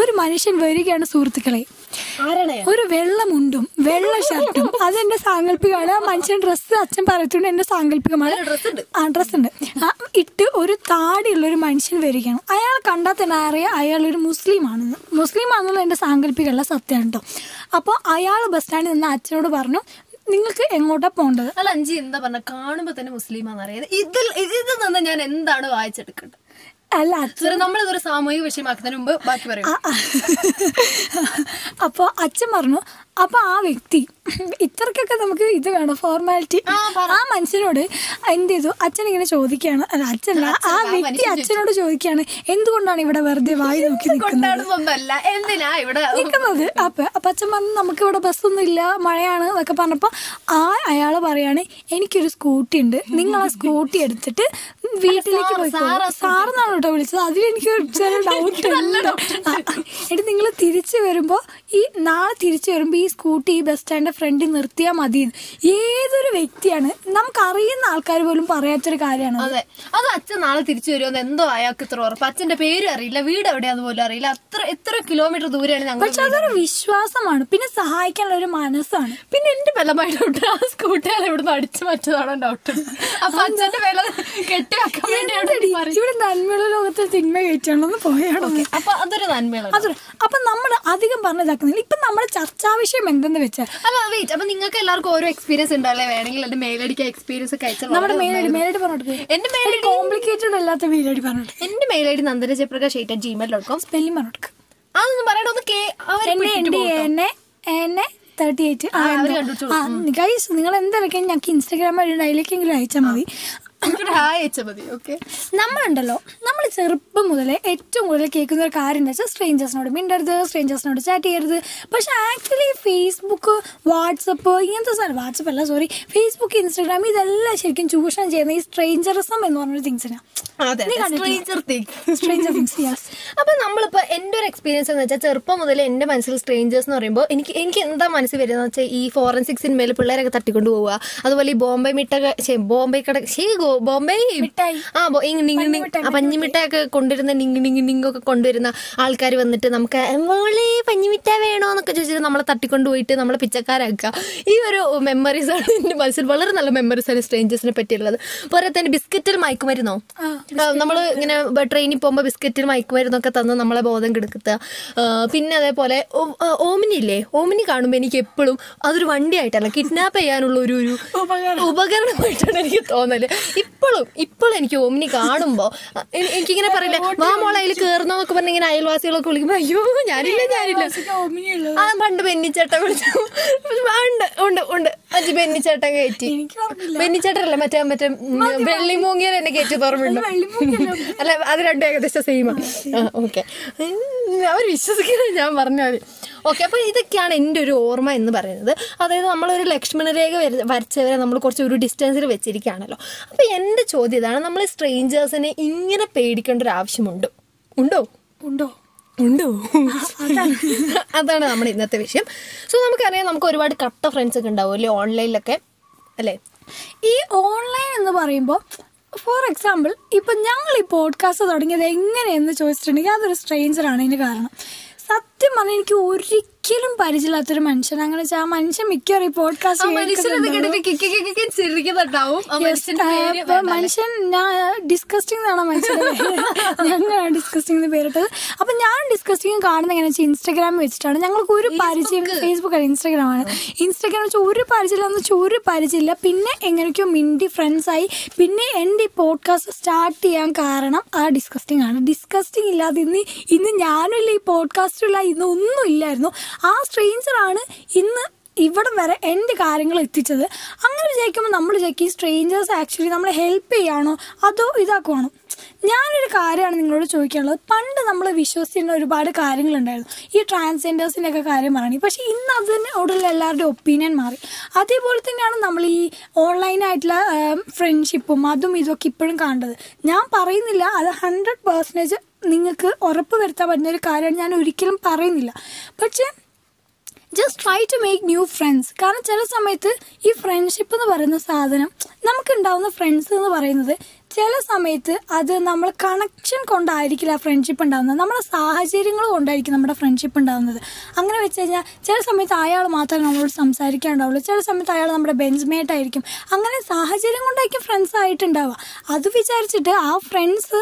ഒരു മനുഷ്യൻ വരികയാണ് സുഹൃത്തുക്കളെ. ഒരു വെള്ളമുണ്ടും വെള്ള ഷർട്ടും. അതെന്റെ സാങ്കല്പികമാണ്. മനുഷ്യൻ ഡ്രസ്സ് അച്ഛൻ പറയത്തുണ്ട് എന്റെ സാങ്കല്പികമാണ്. ആ ഡ്രസ് ഉണ്ട് ഇട്ട് ഒരു താടിയുള്ള ഒരു മനുഷ്യൻ വരികയാണ്. അയാൾ കണ്ടാൽ തന്നെ അറിയാം അയാൾ ഒരു മുസ്ലിം ആണെന്ന് മുസ്ലിം ആണെന്നുള്ള എന്റെ സാങ്കല്പികമുള്ള സത്യമാണ് കേട്ടോ അപ്പോൾ അയാൾ ബസ് സ്റ്റാൻഡിൽ നിന്ന് അച്ഛനോട് പറഞ്ഞു നിങ്ങൾക്ക് എങ്ങോട്ടാ പോകേണ്ടത് അല്ല അഞ്ചി എന്താ പറഞ്ഞ? കാണുമ്പോ തന്നെ മുസ്ലിമാന്ന് അറിയാം. ഇതിൽ ഇതിൽ നിന്ന് ഞാൻ എന്താണ് വായിച്ചെടുക്കേണ്ടത്? അല്ല അച്ഛൻ നമ്മളിതൊരു സാമൂഹിക വിഷയമാക്കുന്നതിന് മുമ്പ് ബാക്കി പറയും. അപ്പോൾ അച്ഛൻ പറഞ്ഞു അപ്പൊ ആ വ്യക്തി ഇത്രക്കൊക്കെ നമുക്ക് ഇത് വേണം ഫോർമാലിറ്റി ആ, മനുഷ്യനോട് എന്ത് ചെയ്തു? അച്ഛൻ ഇങ്ങനെ ചോദിക്കുകയാണ്. അല്ല അച്ഛനല്ല ആ വ്യക്തി അച്ഛനോട് ചോദിക്കുകയാണ് എന്തുകൊണ്ടാണ് ഇവിടെ വെറുതെ വായി നോക്കി നിൽക്കുന്നത്? അപ്പൊ അപ്പൊ അച്ഛൻ പറഞ്ഞു നമുക്ക് ഇവിടെ ബസ്സൊന്നും ഇല്ല മഴയാണ് എന്നൊക്കെ പറഞ്ഞപ്പോ ആ അയാൾ പറയാണ് എനിക്കൊരു സ്കൂട്ടി ഉണ്ട്. നിങ്ങൾ ആ സ്കൂട്ടി എടുത്തിട്ട് വീട്ടിലേക്ക് പോയി സാറെന്നാണ് കേട്ടോ വിളിച്ചത്. അതിലെനിക്ക് ഒരു ചെറിയ ഡൗട്ട് *laughs* ഉണ്ട്. എന്നിട്ട് നിങ്ങൾ തിരിച്ചു വരുമ്പോ ഈ നാളെ തിരിച്ചു വരുമ്പോ ഈ സ്കൂട്ടി ഈ ബസ് സ്റ്റാൻഡിന്റെ ഫ്രണ്ടിൽ നിർത്തിയാൽ മതി. ഏതൊരു വ്യക്തിയാണ്? നമുക്ക് അറിയുന്ന ആൾക്കാർ പോലും പറയാത്തൊരു കാര്യമാണ് അതെ. അത്. അച്ഛൻ നാളെ തിരിച്ചു വരുമെന്ന് എന്തോ അയാൾക്ക് ഇത്ര ഉറപ്പ്. അച്ഛന്റെ പേര് അറിയില്ല വീട് എവിടെയാന്ന് പോലും അറിയില്ല. അത്ര എത്ര കിലോമീറ്റർ ദൂരെയാണ് ഞങ്ങൾ പക്ഷെ അതൊരു വിശ്വാസമാണ്. പിന്നെ സഹായിക്കാനുള്ള ഒരു മനസ്സാണ്. പിന്നെ എന്റെ ബലമായ ഡൗട്ട് ആ സ്കൂട്ടിയാൽ ഇവിടുന്ന് അടിച്ചു മറ്റതാണ് ഡൗട്ട് അപ്പൊ അച്ഛന്റെ വില കെട്ടി വെക്കാൻ വേണ്ടിയാണ്? ഇവിടെ നന്മയുള്ള ലോകത്ത് തിന്മ കയറ്റാണെന്ന് പോയാണോ? അപ്പൊ അതൊരു നന്മയുള്ള അതൊരു അപ്പൊ നമ്മൾ അധികം പറഞ്ഞതാക്കുന്നില്ല ഇപ്പൊ നമ്മുടെ ചർച്ചാ വിഷയം എന്തെന്ന് വെച്ചാൽ അല്ല വെയിറ്റ് അപ്പൊ നിങ്ങൾക്ക് എല്ലാവർക്കും ഓരോ എക്സ്പീരിയൻസ് ഉണ്ടല്ലേ വേണമെങ്കിൽ എന്റെ മെയിലടിക്കാൻ എക്സ്പീരിയൻസ് ഒക്കെ അയച്ചാൽ നമ്മുടെ മേലടി മേലടി പറഞ്ഞു എന്റെ മെയിൽ കോംപ്ലിക്കേറ്റഡ് അല്ലാത്ത മേലടി പറഞ്ഞു എന്റെ Meladi Nandana Jayaprakash eight at Gmail dot com spelling പറഞ്ഞു അതൊന്നും പറയണ ഒന്ന് കേ അവരെ എന്നെ. എന്നെ തേർട്ടി എയ്റ്റ്. ഗൈസ് നിങ്ങൾ എന്തൊക്കെ ഞങ്ങൾക്ക് ഇൻസ്റ്റാഗ്രാം വഴി ഡയലേക്കെങ്കിലും അയച്ചാൽ മതി. ഹായ് അയച്ചാൽ മതി ഓക്കെ നമ്മളുണ്ടല്ലോ. നമ്മൾ ചെറുപ്പം മുതലേ ഏറ്റവും കൂടുതൽ കേൾക്കുന്ന ഒരു കാര്യം എന്താ വെച്ചാൽ സ്ട്രേഞ്ചേഴ്സിനോട് മിണ്ടരുത് സ്ട്രേഞ്ചേഴ്സിനോട് ചാറ്റ് ചെയ്യരുത്. പക്ഷെ ആക്ച്വലി ഫേസ്ബുക്ക് വാട്സപ്പ് ഇങ്ങനത്തെ സാധനം വാട്സപ്പ് അല്ല സോറി ഫേസ്ബുക്ക് ഇൻസ്റ്റാഗ്രാം ഇതെല്ലാം ശരിക്കും ചൂഷണം ചെയ്യുന്ന ഈ സ്ട്രേഞ്ചറിസം എന്ന് പറഞ്ഞൊരു തിങ്സിനാണ് അതെ നീ കണ്ടിട്ടില്ലേ? Stranger Things. Stranger Things yes അപ്പൊ നമ്മളിപ്പോ എന്റെ ഒരു എക്സ്പീരിയൻസ് എന്ന് വെച്ചാൽ ചെറുപ്പം മുതൽ എന്റെ മനസ്സിൽ സ്ട്രേഞ്ചേഴ്സ് എന്ന് പറയുമ്പോൾ എനിക്ക് എനിക്ക് എന്താ മനസ്സിൽ വരുന്നത് വെച്ചാൽ ഈ ഫോറൻസിക് സിനിമയിൽ പിള്ളേരൊക്കെ തട്ടിക്കൊണ്ട് പോവുക. അതുപോലെ ഈ ബോംബെ മിട്ടൊക്കെ ബോംബെ കട ഗോ- ബോംബെ. ആ പഞ്ഞിമിഠായി ഒക്കെ കൊണ്ടുവരുന്ന നിങ് നിങ് നിങ് ഒക്കെ കൊണ്ടുവരുന്ന ആൾക്കാർ വന്നിട്ട് നമുക്ക് മോളെ പഞ്ഞിമിഠായി വേണോ? എന്നൊക്കെ ചോദിച്ചിട്ട് നമ്മളെ തട്ടിക്കൊണ്ട് പോയിട്ട് നമ്മളെ പിച്ചക്കാരാക്കുക. ഈ ഒരു മെമ്മറീസ് ആണ് എന്റെ മനസ്സിൽ വളരെ നല്ല മെമ്മറീസ് ആണ് സ്ട്രേഞ്ചേഴ്സിനെ പറ്റിയുള്ളത്. പോരാ തന്നെ ബിസ്ക്കറ്റിൽ മയക്കുമരുന്നോ? നമ്മൾ ഇങ്ങനെ ട്രെയിനിൽ പോകുമ്പോൾ ബിസ്ക്കറ്റിൽ മയക്കുമരുന്നൊക്കെ തന്ന് നമ്മളെ ബോധം കെടുക്കുക പിന്നെ അതേപോലെ ഓ- ഓമിനി ഇല്ലേ? ഓമിനി കാണുമ്പോൾ എനിക്ക് എപ്പോഴും അതൊരു വണ്ടിയായിട്ടല്ല കിഡ്നാപ്പ് ചെയ്യാനുള്ള ഒരു ഒരു ഉപകരണമായിട്ടാണ് എനിക്ക് തോന്നൽ. ഇപ്പോഴും ഇപ്പോഴും എനിക്ക് ഓമിനി കാണുമ്പോൾ എനിക്കിങ്ങനെ പറയില്ല വാ മോളെ അതിൽ കയറുന്നൊക്കെ പറഞ്ഞ ഇങ്ങനെ അയൽവാസികളൊക്കെ വിളിക്കുമ്പോൾ അയ്യോ ഞാനില്ല ഞാനില്ല. ആ പണ്ട് ബെന്നിച്ചേട്ടൻ വിളിച്ചു. ഉണ്ട് ഉണ്ട് ഉണ്ട്. അജി ബെന്നിച്ചേട്ടൻ കയറ്റി. ബെന്നിച്ചേട്ടനല്ല മറ്റേ മറ്റേ വെള്ളിമൂങ്ങിയൽ എന്നെ കയറ്റി തുറമുണ്ട് അല്ല അത് രണ്ടും ഏകദേശം സെയിം ആ. ഓക്കെ അവർ വിശ്വസിക്കുന്നത് ഞാൻ പറഞ്ഞാൽ ഓക്കെ അപ്പൊ ഇതൊക്കെയാണ് എന്റെ ഒരു ഓർമ്മ എന്ന് പറയുന്നത്. അതായത് നമ്മളൊരു ലക്ഷ്മണരേഖ വര- വരച്ചവരെ നമ്മൾ കുറച്ച് ഒരു ഡിസ്റ്റൻസിൽ വെച്ചിരിക്കുകയാണല്ലോ. അപ്പൊ എന്റെ ചോദ്യം ഇതാണ് നമ്മൾ സ്ട്രേഞ്ചേഴ്സിനെ ഇങ്ങനെ പേടിക്കേണ്ട ഒരു ആവശ്യമുണ്ടോ? ഉണ്ടോ? ഉണ്ടോ? ഉണ്ടോ? അതാണ്. നമ്മുടെ ഇന്നത്തെ വിഷയം. സോ നമുക്കറിയാം നമുക്ക് ഒരുപാട് കട്ട ഫ്രണ്ട്സ് ഒക്കെ ഉണ്ടാവും അല്ലേ ഓൺലൈനിലൊക്കെ അല്ലേ? ഈ ഓൺലൈൻ എന്ന് പറയുമ്പോൾ ഫോർ എക്സാമ്പിൾ ഇപ്പൊ ഞങ്ങൾ ഈ പോഡ്കാസ്റ്റ് തുടങ്ങിയത് എങ്ങനെയെന്ന് ചോദിച്ചിട്ടുണ്ടെങ്കിൽ അതൊരു സ്ട്രേഞ്ചർ ആണ് ഇതിന് കാരണം. സത്യം പറഞ്ഞാൽ എനിക്ക് ഒരിക്കലും പരിചയമില്ലാത്തൊരു മനുഷ്യൻ. അങ്ങനെ വെച്ചാൽ ആ മനുഷ്യൻ മിക്കവാറും പോഡ്കാസ്റ്റ് മനുഷ്യൻ ഞാൻ ഡിസ്കസ്റ്റിംഗ് എന്നാണ് മനുഷ്യൻ ഞങ്ങളാണ് ഡിസ്കസ്റ്റിംഗ് എന്ന് പേരിട്ടത്. അപ്പൊ ഞാൻ ഡിസ്കസ്റ്റിംഗ് കാണുന്ന എങ്ങനെ വെച്ചാൽ ഇൻസ്റ്റാഗ്രാമിൽ വെച്ചിട്ടാണ്. ഞങ്ങൾക്ക് ഒരു പരിചയം ഫേസ്ബുക്ക് അല്ല ഇൻസ്റ്റാഗ്രാം ആണ്. ഇൻസ്റ്റാഗ്രാം വെച്ചാൽ ഒരു പരിചയമില്ല എന്ന് വെച്ചാൽ ഒരു പരിചയമില്ല. പിന്നെ എങ്ങനെയൊക്കെയോ മിണ്ടി ഫ്രണ്ട്സ് ആയി. പിന്നെ എന്റെ ഈ പോഡ്കാസ്റ്റ് സ്റ്റാർട്ട് ചെയ്യാൻ കാരണം ആ ഡിസ്കസ്റ്റിംഗ് ആണ്. ഡിസ്കസ്റ്റിംഗ് ഇല്ലാതെ ഇന്ന് ഇന്ന് ഞാനും ഇല്ല ഈ പോഡ്കാസ്റ്റില്ല ഇന്ന് ഒന്നും ഇല്ലായിരുന്നു ആ സ്ട്രേഞ്ചർ ആണ് ഇന്ന് ഇവിടം വരെ എന്റെ കാര്യങ്ങൾ എത്തിച്ചത്. അങ്ങനെ വിചാരിക്കുമ്പോൾ നമ്മൾ വിചാരിക്കും ഈ സ്ട്രേഞ്ചേഴ്സ് ആക്ച്വലി നമ്മളെ ഹെൽപ്പ് ചെയ്യാണോ? അതോ ഇതാക്കുവാണോ? ഞാനൊരു കാര്യമാണ് നിങ്ങളോട് ചോദിക്കാനുള്ളത്. പണ്ട് നമ്മൾ വിശ്വസിച്ചിരുന്ന ഒരുപാട് കാര്യങ്ങളുണ്ടായിരുന്നു. ഈ ട്രാൻസ്ജെൻഡേഴ്സിന്റെ ഒക്കെ കാര്യം പറയണേ പക്ഷേ ഇന്ന് അതിനോടുള്ള എല്ലാവരുടെയും ഒപ്പീനിയൻ മാറി. അതേപോലെ തന്നെയാണ് നമ്മൾ ഈ ഓൺലൈനായിട്ടുള്ള ഫ്രണ്ട്ഷിപ്പും അതും ഇതൊക്കെ ഇപ്പോഴും കാണേണ്ടത്. ഞാൻ പറയുന്നില്ല അത് ഹൺഡ്രഡ് പേഴ്സന്റേജ് നിങ്ങൾക്ക് ഉറപ്പ് വരുത്താൻ പറ്റുന്ന ഒരു കാര്യമാണ് ഞാൻ ഒരിക്കലും പറയുന്നില്ല. പക്ഷേ just try to make new friends കാരണം ചില സമയത്ത് ഈ ഫ്രണ്ട്ഷിപ്പ് എന്ന് പറയുന്ന സാധനം നമുക്കുണ്ടാവുന്ന ഫ്രണ്ട്സ് എന്ന് പറയുന്നത് ചില സമയത്ത് അത് നമ്മൾ കണക്ഷൻ കൊണ്ടായിരിക്കില്ല ഫ്രണ്ട്ഷിപ്പ് ഉണ്ടാകുന്നത് നമ്മുടെ സാഹചര്യങ്ങൾ കൊണ്ടായിരിക്കും നമ്മുടെ ഫ്രണ്ട്ഷിപ്പ് ഉണ്ടാകുന്നത് അങ്ങനെ വെച്ച് കഴിഞ്ഞാൽ ചില സമയത്ത് അയാൾ മാത്രമേ നമ്മളോട് സംസാരിക്കാനുണ്ടാവുള്ളൂ. ചില സമയത്ത് അയാൾ നമ്മുടെ ബെഞ്ച്മേറ്റ് ആയിരിക്കും. അങ്ങനെ സാഹചര്യം കൊണ്ടായിരിക്കും ഫ്രണ്ട്സ് ആയിട്ടുണ്ടാവുക. അത് വിചാരിച്ചിട്ട് ആ ഫ്രണ്ട്സ്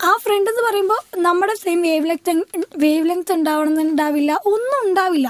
ആ ഫ്രണ്ട് എന്ന് പറയുമ്പോൾ നമ്മുടെ same wavelength wavelength ഉണ്ടാവണമെന്നുണ്ടാവില്ല ഒന്നും ഉണ്ടാവില്ല.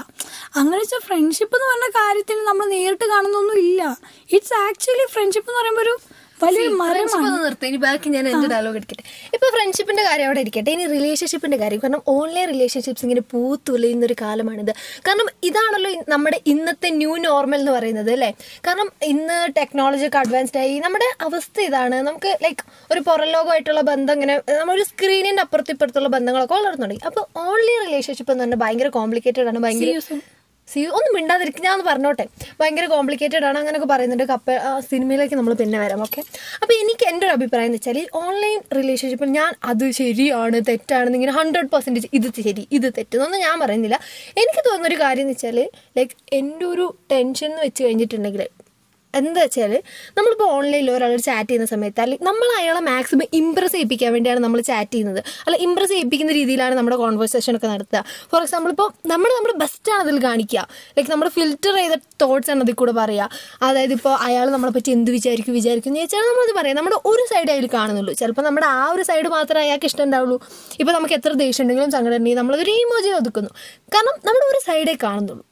അങ്ങനെ വെച്ചാൽ ഫ്രണ്ട്ഷിപ്പ് എന്ന് പറഞ്ഞ കാര്യത്തിന് നമ്മൾ നേരിട്ട് കാണുന്നൊന്നും ഇല്ല. ഇറ്റ്സ് ആക്ച്വലി ഫ്രണ്ട്ഷിപ്പ് എന്ന് പറയുമ്പോൾ ഒരു വലിയൊരു ഫ്രണ്ട്ഷിപ്പ് മരമാണ് ഒന്ന് ഇനി ബാക്കി ഞാൻ എന്റെ ഡയലോഗ് എടുക്കട്ടെ? ഇപ്പൊ ഫ്രണ്ട്ഷിപ്പിന്റെ കാര്യം അവിടെ ഇരിക്കട്ടെ. ഇനി റിലേഷൻഷിപ്പിന്റെ കാര്യം. കാരണം ഓൺലൈൻ റിലേഷൻഷിപ്സ് ഇങ്ങനെ പൂത്തുലയുന്ന ഒരു കാലമാണിത്. കാരണം ഇതാണല്ലോ നമ്മുടെ ഇന്നത്തെ ന്യൂ നോർമൽ എന്ന് പറയുന്നത് അല്ലേ? കാരണം ഇന്ന് ടെക്നോളജി ഒക്കെ അഡ്വാൻസ്ഡ് ആയി. നമ്മുടെ അവസ്ഥ ഇതാണ്. നമുക്ക് ലൈക്ക് ഒരു പുറം ലോകമായിട്ടുള്ള ബന്ധം ഇങ്ങനെ നമ്മളൊരു സ്ക്രീനിന്റെ അപ്പുറത്തിപ്പുറത്തുള്ള ബന്ധങ്ങളൊക്കെ വളർന്നു തുടങ്ങി അപ്പൊ ഓൺലൈൻ റിലേഷൻഷിപ്പ് എന്ന് പറഞ്ഞാൽ ഭയങ്കര കോംപ്ലിക്കേറ്റഡ് ആണ്. ഭയങ്കര. സി ഒന്നും മിണ്ടാതിരിക്കും ഞാൻ പറഞ്ഞോട്ടെ. ഭയങ്കര കോംപ്ലിക്കേറ്റഡ് ആണ് അങ്ങനെയൊക്കെ പറയുന്നുണ്ട്. കപ്പ സിനിമയിലേക്ക് നമ്മൾ പിന്നെ വരാം ഓക്കെ അപ്പോൾ എനിക്ക് എന്റെ ഒരു അഭിപ്രായം എന്ന് വെച്ചാൽ ഈ ഓൺലൈൻ റിലേഷൻഷിപ്പിൽ ഞാൻ അത് ശരിയാണ് തെറ്റാണെന്ന് ഇങ്ങനെ ഹൺഡ്രഡ് പെർസെന്റേജ് ഇത് ശരി ഇത് തെറ്റെന്നൊന്നും ഞാൻ പറയുന്നില്ല. എനിക്ക് തോന്നുന്ന ഒരു കാര്യം എന്ന് വെച്ചാൽ ലൈക്ക് എന്റെ ഒരു ടെൻഷൻ എന്ന് വെച്ച് കഴിഞ്ഞിട്ടുണ്ടെങ്കിൽ എന്താ വെച്ചാൽ നമ്മളിപ്പോൾ ഓൺലൈനിൽ ഒരാളോട് ചാറ്റ് ചെയ്യുന്ന സമയത്ത് അല്ലെങ്കിൽ നമ്മൾ അയാളെ മാക്സിമം ഇമ്പ്രസ് ചെയ്യിപ്പിക്കാൻ വേണ്ടിയാണ് നമ്മൾ ചാറ്റ് ചെയ്യുന്നത്. അല്ല ഇമ്പ്രസ് ചെയ്യിപ്പിക്കുന്ന രീതിയിലാണ് നമ്മുടെ കോൺവെർസേഷൻ ഒക്കെ നടത്തുക. ഫോർ എക്സാമ്പിൾ ഇപ്പോൾ നമ്മൾ നമ്മുടെ ബെസ്റ്റാണ് അതിൽ കാണിക്കുക. ലൈക്ക് നമ്മൾ ഫിൽറ്റർ ചെയ്ത തോട്ട്സ് ആണ് അതിൽ കൂടെ പറയുക. അതായത് ഇപ്പോൾ അയാൾ നമ്മളെ പറ്റി എന്ത് വിചാരിക്കും വിചാരിക്കും എന്ന് ചോദിച്ചാൽ നമ്മളത് പറയാം. നമ്മുടെ ഒരു സൈഡ് അതിൽ കാണുന്നുള്ളൂ. ചിലപ്പോൾ നമ്മുടെ ആ ഒരു സൈഡ് മാത്രമേ അയാൾക്ക് ഇഷ്ടം ഉണ്ടാവുള്ളൂ. ഇപ്പോൾ നമുക്ക് എത്ര ദേഷ്യം ഉണ്ടെങ്കിലും ഉണ്ടെങ്കിലും നമ്മളതൊരു ഇമോജിയിൽ ഒതുക്കുന്നു. കാരണം നമ്മുടെ ഒരു സൈഡേ കാണുന്നുള്ളൂ.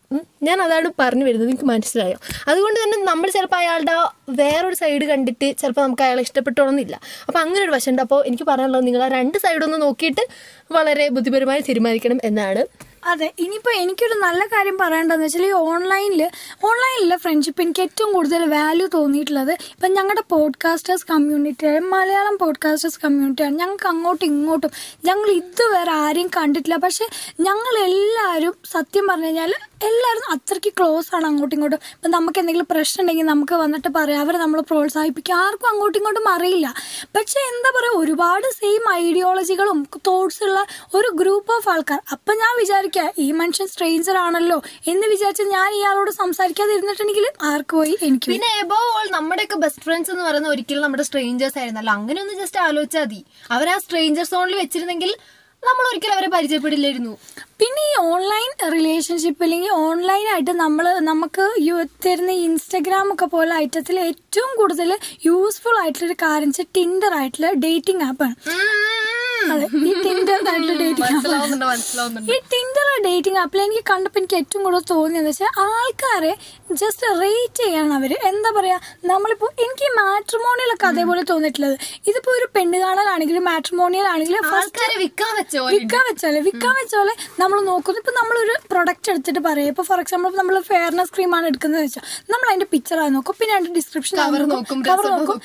ഞാൻ അതാണ് പറഞ്ഞു വരുന്നത് എനിക്ക് മനസ്സിലായോ? അതുകൊണ്ട് തന്നെ നമ്മൾ ചിലപ്പോൾ അയാളുടെ വേറൊരു സൈഡ് കണ്ടിട്ട് ചിലപ്പോൾ നമുക്ക് അയാളെ ഇഷ്ടപ്പെട്ടോണമെന്നില്ല അപ്പോൾ അങ്ങനെ ഒരു വശമുണ്ട്. അപ്പോൾ എനിക്ക് പറയാനുള്ളത് നിങ്ങൾ ആ രണ്ട് സൈഡൊന്ന് നോക്കിയിട്ട് വളരെ ബുദ്ധിപരമായി തീരുമാനിക്കണം എന്നാണ്. അതെ ഇനിയിപ്പോൾ എനിക്കൊരു നല്ല കാര്യം പറയേണ്ടതെന്ന് വെച്ചാൽ ഈ ഓൺലൈനിൽ ഓൺലൈനിലെ ഫ്രണ്ട്ഷിപ്പ് എനിക്ക് ഏറ്റവും കൂടുതൽ വാല്യൂ തോന്നിയിട്ടുള്ളത്. ഇപ്പം ഞങ്ങളുടെ പോഡ്കാസ്റ്റേഴ്സ് കമ്മ്യൂണിറ്റി മലയാളം പോഡ്കാസ്റ്റേഴ്സ് കമ്മ്യൂണിറ്റിയാണ് ഞങ്ങൾക്ക് അങ്ങോട്ടും ഇങ്ങോട്ടും ഞങ്ങൾ ഇതുവരെ ആരെയും കണ്ടിട്ടില്ല. പക്ഷേ ഞങ്ങളെല്ലാവരും സത്യം പറഞ്ഞു കഴിഞ്ഞാൽ എല്ലാവരും അത്രയ്ക്ക് ക്ലോസ് ആണ് അങ്ങോട്ടും ഇങ്ങോട്ടും. ഇപ്പം നമുക്ക് എന്തെങ്കിലും പ്രശ്നം ഉണ്ടെങ്കിൽ നമുക്ക് വന്നിട്ട് പറയാം. അവരെ നമ്മൾ പ്രോത്സാഹിപ്പിക്കും. ആർക്കും അങ്ങോട്ടും ഇങ്ങോട്ടും അറിയില്ല. പക്ഷേ എന്താ പറയുക ഒരുപാട് സെയിം ഐഡിയോളജികളും തോട്ട്സ് ഉള്ള ഒരു ഗ്രൂപ്പ് ഓഫ് ആൾക്കാർ. അപ്പം ഞാൻ വിചാരിക്കുക ഈ മനുഷ്യൻ സ്ട്രേഞ്ചർ ആണല്ലോ എന്ന് വിചാരിച്ച് ഞാൻ ഇയാളോട് സംസാരിക്കാതെ ഇരുന്നിട്ടുണ്ടെങ്കിൽ ആർക്ക് പോയി? എനിക്ക് പിന്നെ എബോ ഓൾ നമ്മുടെയൊക്കെ ബെസ്റ്റ് ഫ്രണ്ട്സ് എന്ന് പറയുന്നത് ഒരിക്കലും നമ്മുടെ സ്ട്രേഞ്ചേഴ്സ് ആയിരുന്നല്ലോ. അങ്ങനെ ഒന്ന് ജസ്റ്റ് ആലോചിച്ചാൽ മതി. അവർ ആ സ്ട്രേഞ്ചർ സോണിൽ വെച്ചിരുന്നെങ്കിൽ നമ്മൾ ഒരിക്കലും അവരെ പരിചയപ്പെടില്ലായിരുന്നു. പിന്നെ ഈ ഓൺലൈൻ റിലേഷൻഷിപ്പ് അല്ലെങ്കിൽ ഓൺലൈനായിട്ട് നമ്മൾ നമുക്ക് തരുന്ന ഇൻസ്റ്റഗ്രാം ഒക്കെ പോലെ ഐറ്റത്തിൽ ഏറ്റവും കൂടുതൽ യൂസ്ഫുൾ ആയിട്ടുള്ള ഒരു കാര്യം വെച്ചാൽ ടിൻഡർ ആയിട്ടുള്ള ഡേറ്റിംഗ് ആപ്പാണ് ഈ ടിൻഡർ ആയിട്ടുള്ള ഡേറ്റിംഗ് ഈ ടിൻഡർ ഡേറ്റിംഗ് ആപ്പിൽ എനിക്ക് കണ്ടപ്പോൾ എനിക്ക് ഏറ്റവും കൂടുതൽ തോന്നിയെന്ന് വെച്ചാൽ ആൾക്കാരെ ജസ്റ്റ് റേറ്റ് ചെയ്യാണ് അവർ. എന്താ പറയാ നമ്മളിപ്പോ എനിക്ക് മാട്രിമോണിയലൊക്കെ അതേപോലെ തോന്നിയിട്ടുള്ളത്. ഇതിപ്പോ ഒരു പെണ്ണ് കാണലാണെങ്കിലും മാട്രിമോണിയൽ ആണെങ്കിലും ഫസ്റ്റ് വിൽക്കാൻ വെച്ചോ വിൽക്കാൻ വെച്ചാൽ വിൽക്കാൻ വെച്ചാൽ നമ്മൾ നോക്കുന്നു. ഇപ്പൊ നമ്മളൊരു പ്രൊഡക്റ്റ് എടുത്തിട്ട് പറയാം. ഇപ്പൊ ഫോർ എക്സാമ്പിൾ നമ്മൾ ഫെയർനെസ് ക്രീം ആണ് എടുക്കുന്നത് വെച്ചാൽ നമ്മൾ അതിന്റെ പിക്ചർ ആണ് നോക്കും. പിന്നെ അതിന്റെ ഡിസ്ക്രിപ്ഷൻ കവർ നോക്കും.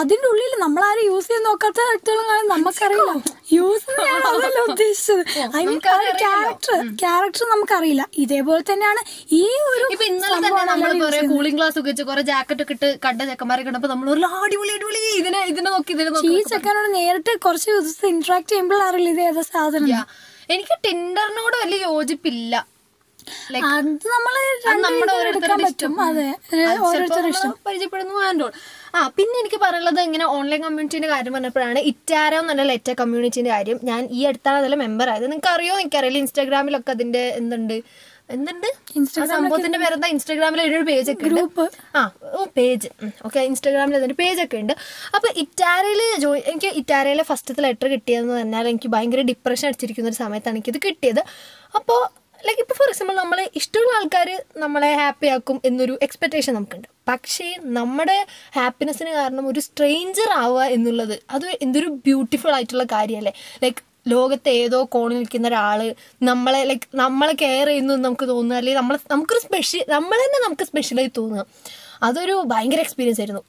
അതിന്റെ ഉള്ളിൽ നമ്മൾ ആരും യൂസ് ചെയ്ത് നോക്കാത്ത വ്യക്തികളും കാണാൻ നമുക്കറിയില്ല. യൂസ് അതല്ല ഉദ്ദേശിച്ചത്. ഐ മീൻ ക്യാരക്ടർ ക്യാരക്ടർ നമുക്കറിയില്ല. ഇതേപോലെ തന്നെയാണ് ഈ ഒരു സംഭവം നമ്മൾ എല്ലാവരും കുറെ കൂളിംഗ് ഗ്ലാസ് ഒക്കെ വെച്ച് കുറെ ജാക്കറ്റ് ഒക്കെ ഇട്ട് കണ്ട ചെക്കന്മാരെ കണ്ടപ്പോ നമ്മൾ ഒരു അടിപൊളി അടിപൊളി ഇതിനെ ഇതിനെ നോക്കി ഇതിനെ നോക്കി ഈ ചെക്കനോട് നേരിട്ട് കുറച്ച് ദിവസം ഇന്ററാക്ട് ചെയ്യുമ്പോൾ അറിയില്ല ഇത് ഏതാ സാധനം എനിക്ക് ടിൻഡറിനോട് വലിയ യോജിപ്പില്ല. അത് നമ്മൾ നമ്മുടെ ഓരോരുത്തരുടെ ഇഷ്ടം. അതെ. ഓരോരുത്തരുടെ ഇഷ്ടം. നമ്മൾ പരിചയപ്പെടുന്നു ആൻഡ് ആ പിന്നെ എനിക്ക് പറയുന്നത് ഇങ്ങനെ ഓൺലൈൻ കമ്മ്യൂണിറ്റിന്റെ കാര്യം പറഞ്ഞപ്പോഴാണ് ഇറ്റാരോ എന്നുള്ള ലെറ്റ കമ്മ്യൂണിറ്റിന്റെ കാര്യം. ഞാൻ ഈ അടുത്താണ് അതിലെ മെമ്പർ ആയത്. നിങ്ങൾക്ക് അറിയോ എനിക്കറിയില്ല ഇൻസ്റ്റാഗ്രാമിലൊക്കെ അതിന്റെ എന്തുണ്ട്? എന്തുണ്ട്? സംഭവത്തിന്റെ പേരെന്താ? ഇൻസ്റ്റാഗ്രാമിൽ ഒരു പേജ് ഒക്കെ ഉണ്ട്. ഗ്രൂപ്പ് ആ പേജ് ഓക്കെ ഇൻസ്റ്റാഗ്രാമിൽ അതിന്റെ പേജ് ഒക്കെ ഉണ്ട്. അപ്പൊ ഇറ്റാരയിൽ ജോയി എനിക്ക് ഇറ്റാരയിലെ ഫസ്റ്റത്തെ ലെറ്റർ കിട്ടിയതെന്ന് പറഞ്ഞാൽ എനിക്ക് ഭയങ്കര ഡിപ്രഷൻ അടിച്ചിരിക്കുന്ന ഒരു സമയത്താണ് എനിക്കിത് കിട്ടിയത്. അപ്പോൾ ലൈക്ക് ഇപ്പോൾ ഫോർ എക്സാമ്പിൾ നമ്മളെ ഇഷ്ടമുള്ള ആൾക്കാർ നമ്മളെ ഹാപ്പി ആക്കും എന്നൊരു എക്സ്പെക്ടേഷൻ നമുക്കുണ്ട്. പക്ഷേ നമ്മുടെ ഹാപ്പിനെസ്സിന് കാരണം ഒരു സ്ട്രേഞ്ചർ ആവുക എന്നുള്ളത് അത് എന്തൊരു ബ്യൂട്ടിഫുൾ ആയിട്ടുള്ള കാര്യമല്ലേ ലൈക്ക് ലോകത്തെ ഏതോ കോണിൽ നിൽക്കുന്ന ഒരാൾ നമ്മളെ ലൈക്ക് നമ്മളെ കെയർ ചെയ്യുന്നു നമുക്ക് തോന്നുക അല്ലെങ്കിൽ നമ്മളെ നമുക്കൊരു സ്പെഷ്യൽ നമ്മൾ തന്നെ നമുക്ക് സ്പെഷ്യലായി തോന്നുക. അതൊരു ഭയങ്കര എക്സ്പീരിയൻസ് ആയിരുന്നു.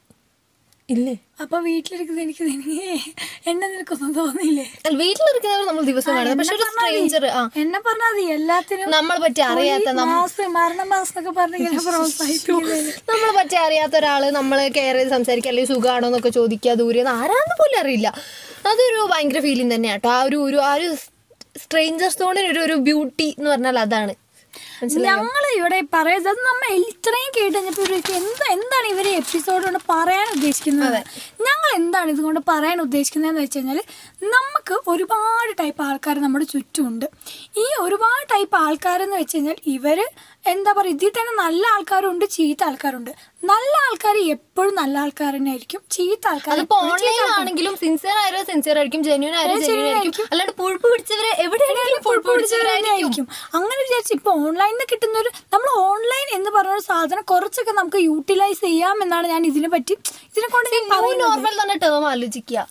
ഇല്ലേ? അപ്പൊ വീട്ടിലിരിക്കുന്ന എനിക്ക് എന്നെ നിനക്കൊന്നും തോന്നിയില്ലേ? വീട്ടിലിരിക്കുന്നവർ നമ്മൾ ദിവസം കാണുന്നത് പക്ഷെ ഒരു സ്ട്രേഞ്ചർ എന്നെ പറഞ്ഞാൽ മതി. എല്ലാത്തിനും നമ്മളെ പറ്റി അറിയാത്ത മരണ മാസം *laughs* നമ്മളെ പറ്റി അറിയാത്ത ഒരാൾ നമ്മളെ ചെയ്ത് സംസാരിക്കുക അല്ലെങ്കിൽ സുഖമാണോ എന്നൊക്കെ ചോദിക്കുക ദൂരെ ആരാന്ന് പോലും അറിയില്ല. അതൊരു ഭയങ്കര ഫീലിംഗ് തന്നെയാണ് കേട്ടോ ആ ഒരു ഒരു ആ ഒരു സ്ട്രേഞ്ചർ സോണിന് ഒരു ഒരു ബ്യൂട്ടി എന്ന് പറഞ്ഞാൽ അതാണ്. ഞങ്ങൾ ഇവിടെ പറയുന്നത് അത് നമ്മൾ ഇത്രയും കേട്ട് കഴിഞ്ഞപ്പോൾ എന്താ എന്താണ് ഇവർ എപ്പിസോഡ് കൊണ്ട് പറയാൻ ഉദ്ദേശിക്കുന്നത്? ഞങ്ങൾ എന്താണ് ഇതുകൊണ്ട് പറയാൻ ഉദ്ദേശിക്കുന്നതെന്ന് വെച്ച് കഴിഞ്ഞാൽ നമുക്ക് ഒരുപാട് ടൈപ്പ് ആൾക്കാർ നമ്മുടെ ചുറ്റുമുണ്ട്. ഈ ഒരുപാട് ടൈപ്പ് ആൾക്കാരെന്ന് വെച്ച് കഴിഞ്ഞാൽ ഇവർ എന്താ പറയുക ഇതിൽ തന്നെ നല്ല ആൾക്കാരുണ്ട് ചീത്ത ആൾക്കാരുണ്ട്. നല്ല ആൾക്കാർ എപ്പോഴും നല്ല ആൾക്കാർ തന്നെ ആയിരിക്കും ചീത്ത ആൾക്കാർ അതിപ്പോ ഓൺലൈൻ ആണെങ്കിലും സിൻസിയർ ആയാലും സിൻസിയർ ആയിരിക്കും ജെന്യൂൻ ആയാലും ജെന്യൂൻ ആയിരിക്കും. അല്ലാണ്ട് പുഴുപ്പ് പിടിച്ചവരെ എവിടെയാണെങ്കിലും പുഴുപ്പ് പിടിച്ചവരായിരിക്കും ആയിരിക്കും. അങ്ങനെ വിചാരിച്ച് ഇപ്പൊ ഓൺലൈനിൽ നിന്ന് കിട്ടുന്ന ഒരു നമ്മൾ ഓൺലൈൻ എന്ന് പറഞ്ഞ ഒരു സാധനം കുറച്ചൊക്കെ നമുക്ക് യൂട്ടിലൈസ് ചെയ്യാം എന്നാണ് ഞാൻ ഇതിനെ പറ്റി ഇതിനെ കൊണ്ട്. നോർമൽ തന്നെ ടേം ആലോചിക്കുക.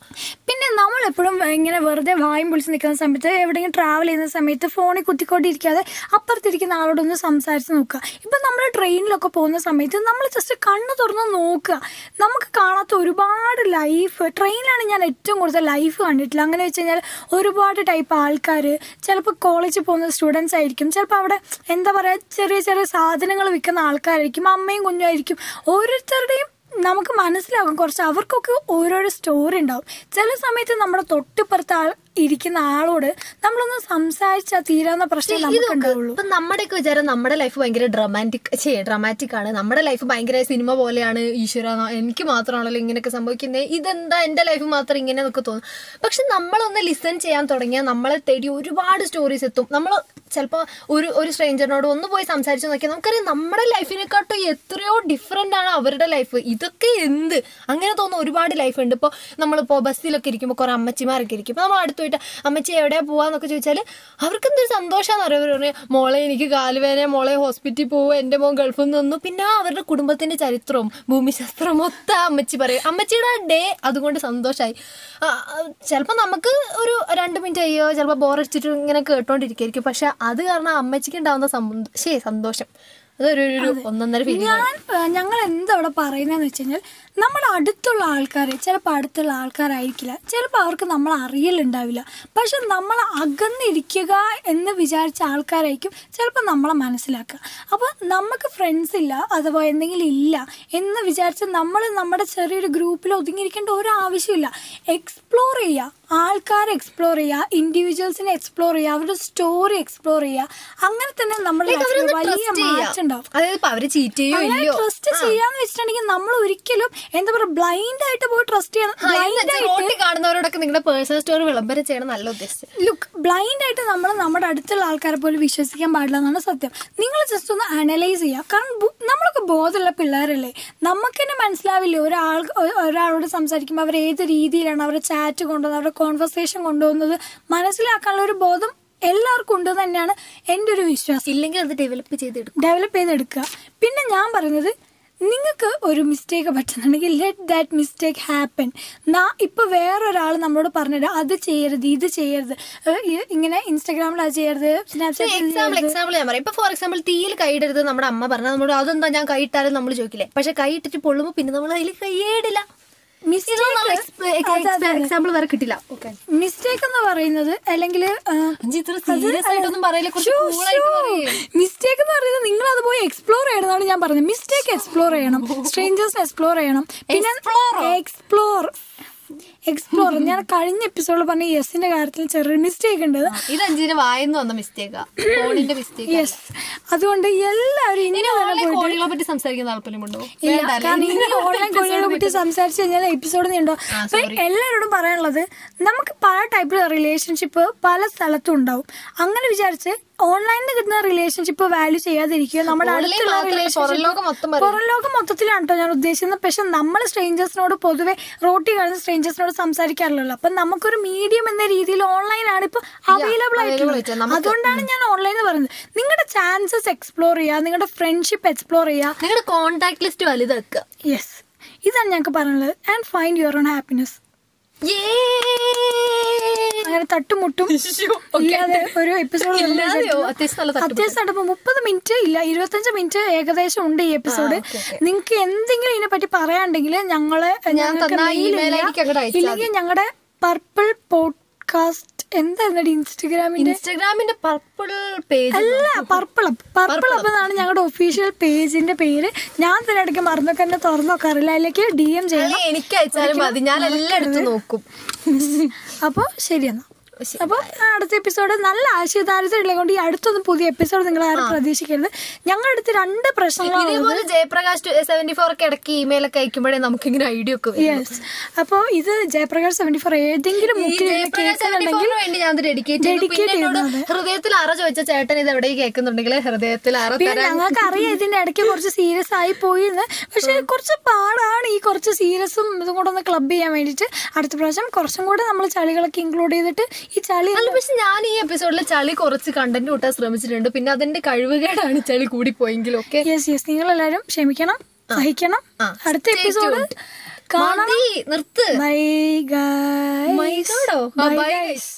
പിന്നെ നമ്മൾ എപ്പോഴും ഇങ്ങനെ വെറുതെ വായും പൊളിച്ച് നിൽക്കുന്ന സമയത്ത് എവിടെയെങ്കിലും ട്രാവൽ ചെയ്യുന്ന സമയത്ത് ഫോണിൽ കുത്തിക്കൊണ്ടിരിക്കാതെ അപ്പുറത്തിരിക്കുന്ന ആളോടൊന്ന് സംസാരിച്ച് നോക്കുക. ഇപ്പൊ നമ്മൾ ട്രെയിനിലൊക്കെ പോകുന്ന സമയത്ത് നമ്മൾ ജസ്റ്റ് കണ്ണ് തുറന്ന് നോക്കുക. നമുക്ക് കാണാത്ത ഒരുപാട് ലൈഫ് ട്രെയിനിലാണ് ഞാൻ ഏറ്റവും കൂടുതൽ ലൈഫ് കണ്ടിട്ടില്ല അങ്ങനെ വെച്ച് കഴിഞ്ഞാൽ ഒരുപാട് ടൈപ്പ് ആൾക്കാർ ചിലപ്പോൾ കോളേജിൽ പോകുന്ന സ്റ്റുഡൻസ് ആയിരിക്കും. ചിലപ്പോൾ അവിടെ എന്താ പറയുക ചെറിയ ചെറിയ സാധനങ്ങൾ വിൽക്കുന്ന ആൾക്കാരായിരിക്കും. അമ്മയും കുഞ്ഞും ആയിരിക്കും. ഓരോരുത്തരുടെയും നമുക്ക് മനസ്സിലാകും. കുറച്ച് അവർക്കൊക്കെ ഓരോരോ സ്റ്റോറി ഉണ്ടാവും. ചില സമയത്ത് നമ്മുടെ തൊട്ടിപ്പുറത്ത് ഇരിക്കുന്ന ആളോട് നമ്മളൊന്ന് സംസാരിച്ചാൽ തീരാവുന്ന പ്രശ്നം നമുക്ക് ഉണ്ടാവുള്ളൂ. ഇപ്പൊ നമ്മുടെയൊക്കെ വിചാരം നമ്മുടെ ലൈഫ് ഭയങ്കര ഡ്രമാറ്റിക് ചേ ഡ്രമാറ്റിക് ആണ്. നമ്മുടെ ലൈഫ് ഭയങ്കര സിനിമ പോലെയാണ് ഈശ്വര എനിക്ക് മാത്രമാണല്ലോ ഇങ്ങനെയൊക്കെ സംഭവിക്കുന്നത് ഇതെന്താ എന്റെ ലൈഫ് മാത്രം ഇങ്ങനെ എന്നൊക്കെ തോന്നും. പക്ഷെ നമ്മളൊന്ന് ലിസൺ ചെയ്യാൻ തുടങ്ങിയാൽ നമ്മളെ തേടി ഒരുപാട് സ്റ്റോറീസ് എത്തും. നമ്മൾ ചിലപ്പോൾ ഒരു ഒരു സ്ട്രേഞ്ചറിനോട് ഒന്ന് പോയി സംസാരിച്ച് നോക്കിയാൽ നമുക്കറിയാം നമ്മുടെ ലൈഫിനെക്കാട്ടും എത്രയോ ഡിഫറെന്റ് ആണ് അവരുടെ ലൈഫ് ഇതൊക്കെ എന്ത്? അങ്ങനെ തോന്നുന്ന ഒരുപാട് ലൈഫ് ഉണ്ട്. ഇപ്പോൾ നമ്മളിപ്പോൾ ബസ്സിലൊക്കെ ഇരിക്കുമ്പോൾ കുറേ അമ്മച്ചിമാരൊക്കെ ഇരിക്കും. ഇപ്പോൾ നമ്മൾ അടുത്ത് പോയിട്ട് അമ്മച്ചി എവിടെയാ പോവാന്നൊക്കെ ചോദിച്ചാൽ അവർക്ക് എന്തൊരു സന്തോഷമാണെന്ന് അറിയാം പറഞ്ഞു മോളെ എനിക്ക് കാലുവേന മോളെ ഹോസ്പിറ്റലിൽ പോകും എന്റെ മോൻ ഗൾഫിൽ നിന്ന് പിന്നെ അവരുടെ കുടുംബത്തിന്റെ ചരിത്രവും ഭൂമിശാസ്ത്രവും മൊത്തം അമ്മച്ചി പറയും. അമ്മച്ചിയുടെ ഡേ അതുകൊണ്ട് സന്തോഷമായി ചിലപ്പോൾ നമുക്ക് ഒരു രണ്ട് മിനിറ്റ് അയ്യോ ചിലപ്പോൾ ബോറടിച്ചിട്ട് ഇങ്ങനെ കേട്ടോണ്ടിരിക്കും പക്ഷെ അത് കാരണം അമ്മച്ചിക്ക് ഉണ്ടാവുന്ന ശേ സന്തോഷം. അതൊരു ഒന്നൊന്നര ഞാൻ ഞങ്ങൾ എന്താ ഇവിടെ പറയുന്നതെന്ന് വെച്ച് കഴിഞ്ഞാൽ നമ്മുടെ അടുത്തുള്ള ആൾക്കാർ ചിലപ്പോൾ അടുത്തുള്ള ആൾക്കാരായിരിക്കില്ല. ചിലപ്പോൾ അവർക്ക് നമ്മൾ അറിയലുണ്ടാവില്ല. പക്ഷെ നമ്മൾ അകന്നിരിക്കുക എന്ന് വിചാരിച്ച ആൾക്കാരായിരിക്കും ചിലപ്പോൾ നമ്മളെ മനസ്സിലാക്കുക. അപ്പോൾ നമുക്ക് ഫ്രണ്ട്സ് ഇല്ല അഥവാ എന്തെങ്കിലും ഇല്ല എന്ന് വിചാരിച്ച് നമ്മൾ നമ്മുടെ ചെറിയൊരു ഗ്രൂപ്പിൽ ഒതുങ്ങിയിരിക്കേണ്ട ഒരു ആവശ്യമില്ല എക്സ്പ്ലോർ ചെയ്യുക. ആൾക്കാരെ എക്സ്പ്ലോർ ചെയ്യുക. ഇൻഡിവിജ്വൽസിനെ എക്സ്പ്ലോർ ചെയ്യുക. അവരുടെ സ്റ്റോറി എക്സ്പ്ലോർ ചെയ്യുക. അങ്ങനെ തന്നെ നമ്മുടെ വലിയ മാറ്റം ഉണ്ടാവും. ട്രസ്റ്റ് ചെയ്യാന്ന് വെച്ചിട്ടുണ്ടെങ്കിൽ നമ്മൾ ഒരിക്കലും എന്താ പറയുക ബ്ലൈൻഡ് ആയിട്ട് പോയി ട്രസ്റ്റ് ചെയ്യണം. ബ്ലൈൻഡ് കാണുന്നവരോടൊക്കെ നിങ്ങളുടെ പേഴ്സണൽ സ്റ്റോറി വിളംബരം ചെയ്യണം നല്ല ഉദ്ദേശം ലുക്ക് ബ്ലൈൻഡ് ആയിട്ട് നമ്മൾ നമ്മുടെ അടുത്തുള്ള ആൾക്കാരെ പോലും വിശ്വസിക്കാൻ പാടില്ല എന്നാണ് സത്യം. നിങ്ങൾ ജസ്റ്റ് ഒന്ന് അനലൈസ് ചെയ്യുക. കാരണം നമ്മളൊക്കെ ബോധമുള്ള പിള്ളേരല്ലേ? നമുക്ക് തന്നെ മനസ്സിലാവില്ലേ ഒരാൾ ഒരാളോട് സംസാരിക്കുമ്പോൾ അവർ ഏത് രീതിയിലാണ് അവരുടെ ചാറ്റ് കൊണ്ടുവന്നത് അവരുടെ കോൺവെർസേഷൻ കൊണ്ടുപോകുന്നത് മനസ്സിലാക്കാനുള്ള ഒരു ബോധം എല്ലാവർക്കും ഉണ്ട് തന്നെയാണ് എന്റെ ഒരു വിശ്വാസം. ഇല്ലെങ്കിൽ അത് ഡെവലപ്പ് ചെയ്തെടുക്കും. ഡെവലപ്പ് ചെയ്തെടുക്കുക. പിന്നെ ഞാൻ പറയുന്നത് നിങ്ങൾക്ക് ഒരു മിസ്റ്റേക്ക് പറ്റുന്നുണ്ടെങ്കിൽ ലെറ്റ് ദാറ്റ് മിസ്റ്റേക്ക് ഹാപ്പൻ നാ ഇപ്പോൾ വേറൊരാൾ നമ്മളോട് പറഞ്ഞിട്ട് അത് ചെയ്യരുത് ഇത് ചെയ്യരുത്. ഇങ്ങനെ ഇൻസ്റ്റാഗ്രാമിൽ അത് ചെയ്യരുത് എക്സാമ്പിൾ എക്സാമ്പിൾ ഞാൻ പറയാം. ഇപ്പൊ ഫോർ എക്സാമ്പിൾ തീയിൽ കൈയിടരുത് നമ്മുടെ അമ്മ പറഞ്ഞാൽ നമ്മളോട് അതെന്താ ഞാൻ കൈയിട്ടാലും നമ്മൾ ചോദിക്കില്ലേ? പക്ഷെ കൈയിട്ടിട്ട് പൊള്ളുമ്പോൾ പിന്നെ നമ്മൾ അതിൽ കൈയേടില്ല എക്സാമ്പിൾ വേറെ കിട്ടില്ല. മിസ്റ്റേക്ക് എന്ന് പറയുന്നത് അല്ലെങ്കിൽ. മിസ്റ്റേക്ക് എന്ന് പറയുന്നത് നിങ്ങൾ അത് പോയി എക്സ്പ്ലോർ ചെയ്യണമെന്നാണ് ഞാൻ പറഞ്ഞത്. മിസ്റ്റേക്ക് എക്സ്പ്ലോർ ചെയ്യണം. *laughs* സ്ട്രേഞ്ചേഴ്സ് എക്സ്പ്ലോർ ചെയ്യണം. പിന്നെ എക്സ്പ്ലോർ എക്സ്പ്ലോർ ഞാൻ കഴിഞ്ഞ എപ്പിസോഡിൽ പറഞ്ഞ യെസിന്റെ കാര്യത്തിൽ ചെറിയൊരു മിസ്റ്റേക്ക് ഉണ്ട്. ഇത് അഞ്ചിന് വായന്ന് വന്ന മിസ്റ്റേക്കാ ഫോണിന്റെ മിസ്റ്റേക്ക് യെസ് അതുകൊണ്ട് എല്ലാവരും ഇനി കോഴികളെ പറ്റി താല്പര്യമുണ്ടോ ഇനി ഓൺലൈൻ കോഴികളെ പറ്റി സംസാരിച്ചു കഴിഞ്ഞാൽ എപ്പിസോഡ് നീണ്ടോ ആ, അപ്പൊ എല്ലാവരോടും പറയാനുള്ളത് നമുക്ക് പല ടൈപ്പ് റിലേഷൻഷിപ്പ് പല സ്ഥലത്തും ഉണ്ടാവും. അങ്ങനെ വിചാരിച്ച് ഓൺലൈനിൽ കിട്ടുന്ന റിലേഷൻഷിപ്പ് വാല്യൂ ചെയ്യാതിരിക്കുക. നമ്മുടെ അടുത്തുള്ള റിലേഷൻഷിപ്പ്. പുറം ലോകം മൊത്തത്തിലാണ് കേട്ടോ ഞാൻ ഉദ്ദേശിക്കുന്നത്. പക്ഷെ നമ്മൾ സ്ട്രേഞ്ചേഴ്സിനോട് പൊതുവെ റോട്ടി കാണുന്ന സ്ട്രേഞ്ചേഴ്സിനോട് സംസാരിക്കാറില്ലല്ലോ. അപ്പൊ നമുക്കൊരു മീഡിയം എന്ന രീതിയിൽ ഓൺലൈനാണ് ഇപ്പൊ അവൈലബിൾ ആയിട്ടുള്ളത്. അതുകൊണ്ടാണ് ഞാൻ ഓൺലൈൻ പറയുന്നത്. നിങ്ങളുടെ ചാൻസസ് എക്സ്പ്ലോർ ചെയ്യുക നിങ്ങളുടെ ഫ്രണ്ട്ഷിപ്പ് എക്സ്പ്ലോർ ചെയ്യുക. നിങ്ങളുടെ കോൺടാക്ട് ലിസ്റ്റ് വലുതാക്കുക. യെസ് ഇതാണ് ഞങ്ങൾക്ക് പറയാനുള്ളത് and find your own happiness അങ്ങനെ തട്ടുമുട്ടും ഇല്ലാതെ ഒരു എപ്പിസോഡ്? അത്യാവശ്യം മുപ്പത് മിനിറ്റ് ഇല്ല. ഇരുപത്തഞ്ച് മിനിറ്റ് ഏകദേശം ഉണ്ട് ഈ എപ്പിസോഡ് നിങ്ങൾക്ക് എന്തെങ്കിലും ഇതിനെ പറ്റി പറയാണ്ടെങ്കിൽ ഞങ്ങൾ ഇല്ലെങ്കിൽ ഞങ്ങളുടെ പർപ്പിൾ പോഡ്കാസ്റ്റ് എന്തായിരുന്നു ഇൻസ്റ്റഗ്രാമിന്റെ? ഇൻസ്റ്റഗ്രാമിന്റെ പർപ്പിൾ പേജ് അല്ല പർപ്പിൾ പർപ്പിൾ അപ്പ് എന്നാണ് ഞങ്ങളുടെ ഒഫീഷ്യൽ പേജിന്റെ പേര്. ഞാൻ തന്നെ ഇടയ്ക്ക് മറന്നൊക്കെ എന്നെ തുറന്നു അറിയില്ല അതിലേക്ക് ഡി എം ചെയ്യണം. എനിക്ക് അയച്ചാലും മതി. ഞാൻ എല്ലാം എടുത്ത് നോക്കും. *laughs* അപ്പോൾ ശരി എന്നാ. അപ്പോൾ അടുത്ത എപ്പിസോഡ് നല്ല ആശയദാരിദ്ര്യം കൊണ്ട് ഈ അടുത്തൊന്നും പുതിയ എപ്പിസോഡ് നിങ്ങൾ ആരും പ്രതീക്ഷിക്കരുത്. ഞങ്ങളുടെ അടുത്ത് രണ്ട് പ്രശ്നങ്ങൾ ഇതേപോലെ ജയപ്രകാശ് സെവന്റി ഫോർ ഒക്കെ ഇടയ്ക്ക് ഇമെയിൽ ഒക്കെ അയക്കുമ്പോഴേ നമുക്ക് ഇങ്ങനെ ഐഡിയ ഒക്കെ. യെസ് അപ്പോൾ ഇത് ജയപ്രകാശ് സെവന്റി ഫോർ ഏതെങ്കിലും ഈ മുക്കിൽ ജയപ്രകാശ് 74 ന് വേണ്ടി ഞാൻ ഡെഡിക്കേറ്റ് ചെയ്തു. Dedicate പിന്നെ എന്നോട് ചെയ്യുന്നത്. ഹൃദയത്തിൽ അറ ചോദിച്ച ചേട്ടൻ ഇത് എവിടെ കേൾക്കുന്നുണ്ടെങ്കിൽ ഹൃദയത്തിൽ അറ ഞങ്ങൾക്ക് അറിയാം ഇതിന്റെ ഇടയ്ക്ക് കുറച്ച് സീരിയസ് ആയി പോയി എന്ന് പക്ഷെ കുറച്ച് പാടാണ് ഈ കുറച്ച് സീരിയസും ഇതും കൂടെ ഒന്ന് ക്ലബ് ചെയ്യാൻ വേണ്ടിട്ട് അടുത്ത പ്രാവശ്യം കുറച്ചും കൂടെ നമ്മൾ ചളികളൊക്കെ ഇൻക്ലൂഡ് ചെയ്തിട്ട് ഈ ചളി അല്ല പക്ഷെ ഞാൻ ഈ എപ്പിസോഡിൽ ചളി കുറച്ച് കണ്ടന്റ് കൂട്ടാൻ ശ്രമിച്ചിട്ടുണ്ട്. പിന്നെ അതിന്റെ കഴിവുകേടാണ് ചളി കൂടി പോയെങ്കിലും ഒക്കെ യെസ് യെസ് നിങ്ങൾ എല്ലാവരും ക്ഷമിക്കണം സഹിക്കണം അടുത്ത എപ്പിസോഡ്. കാണാം. നിർത്ത്. Bye guy my god bye. Guys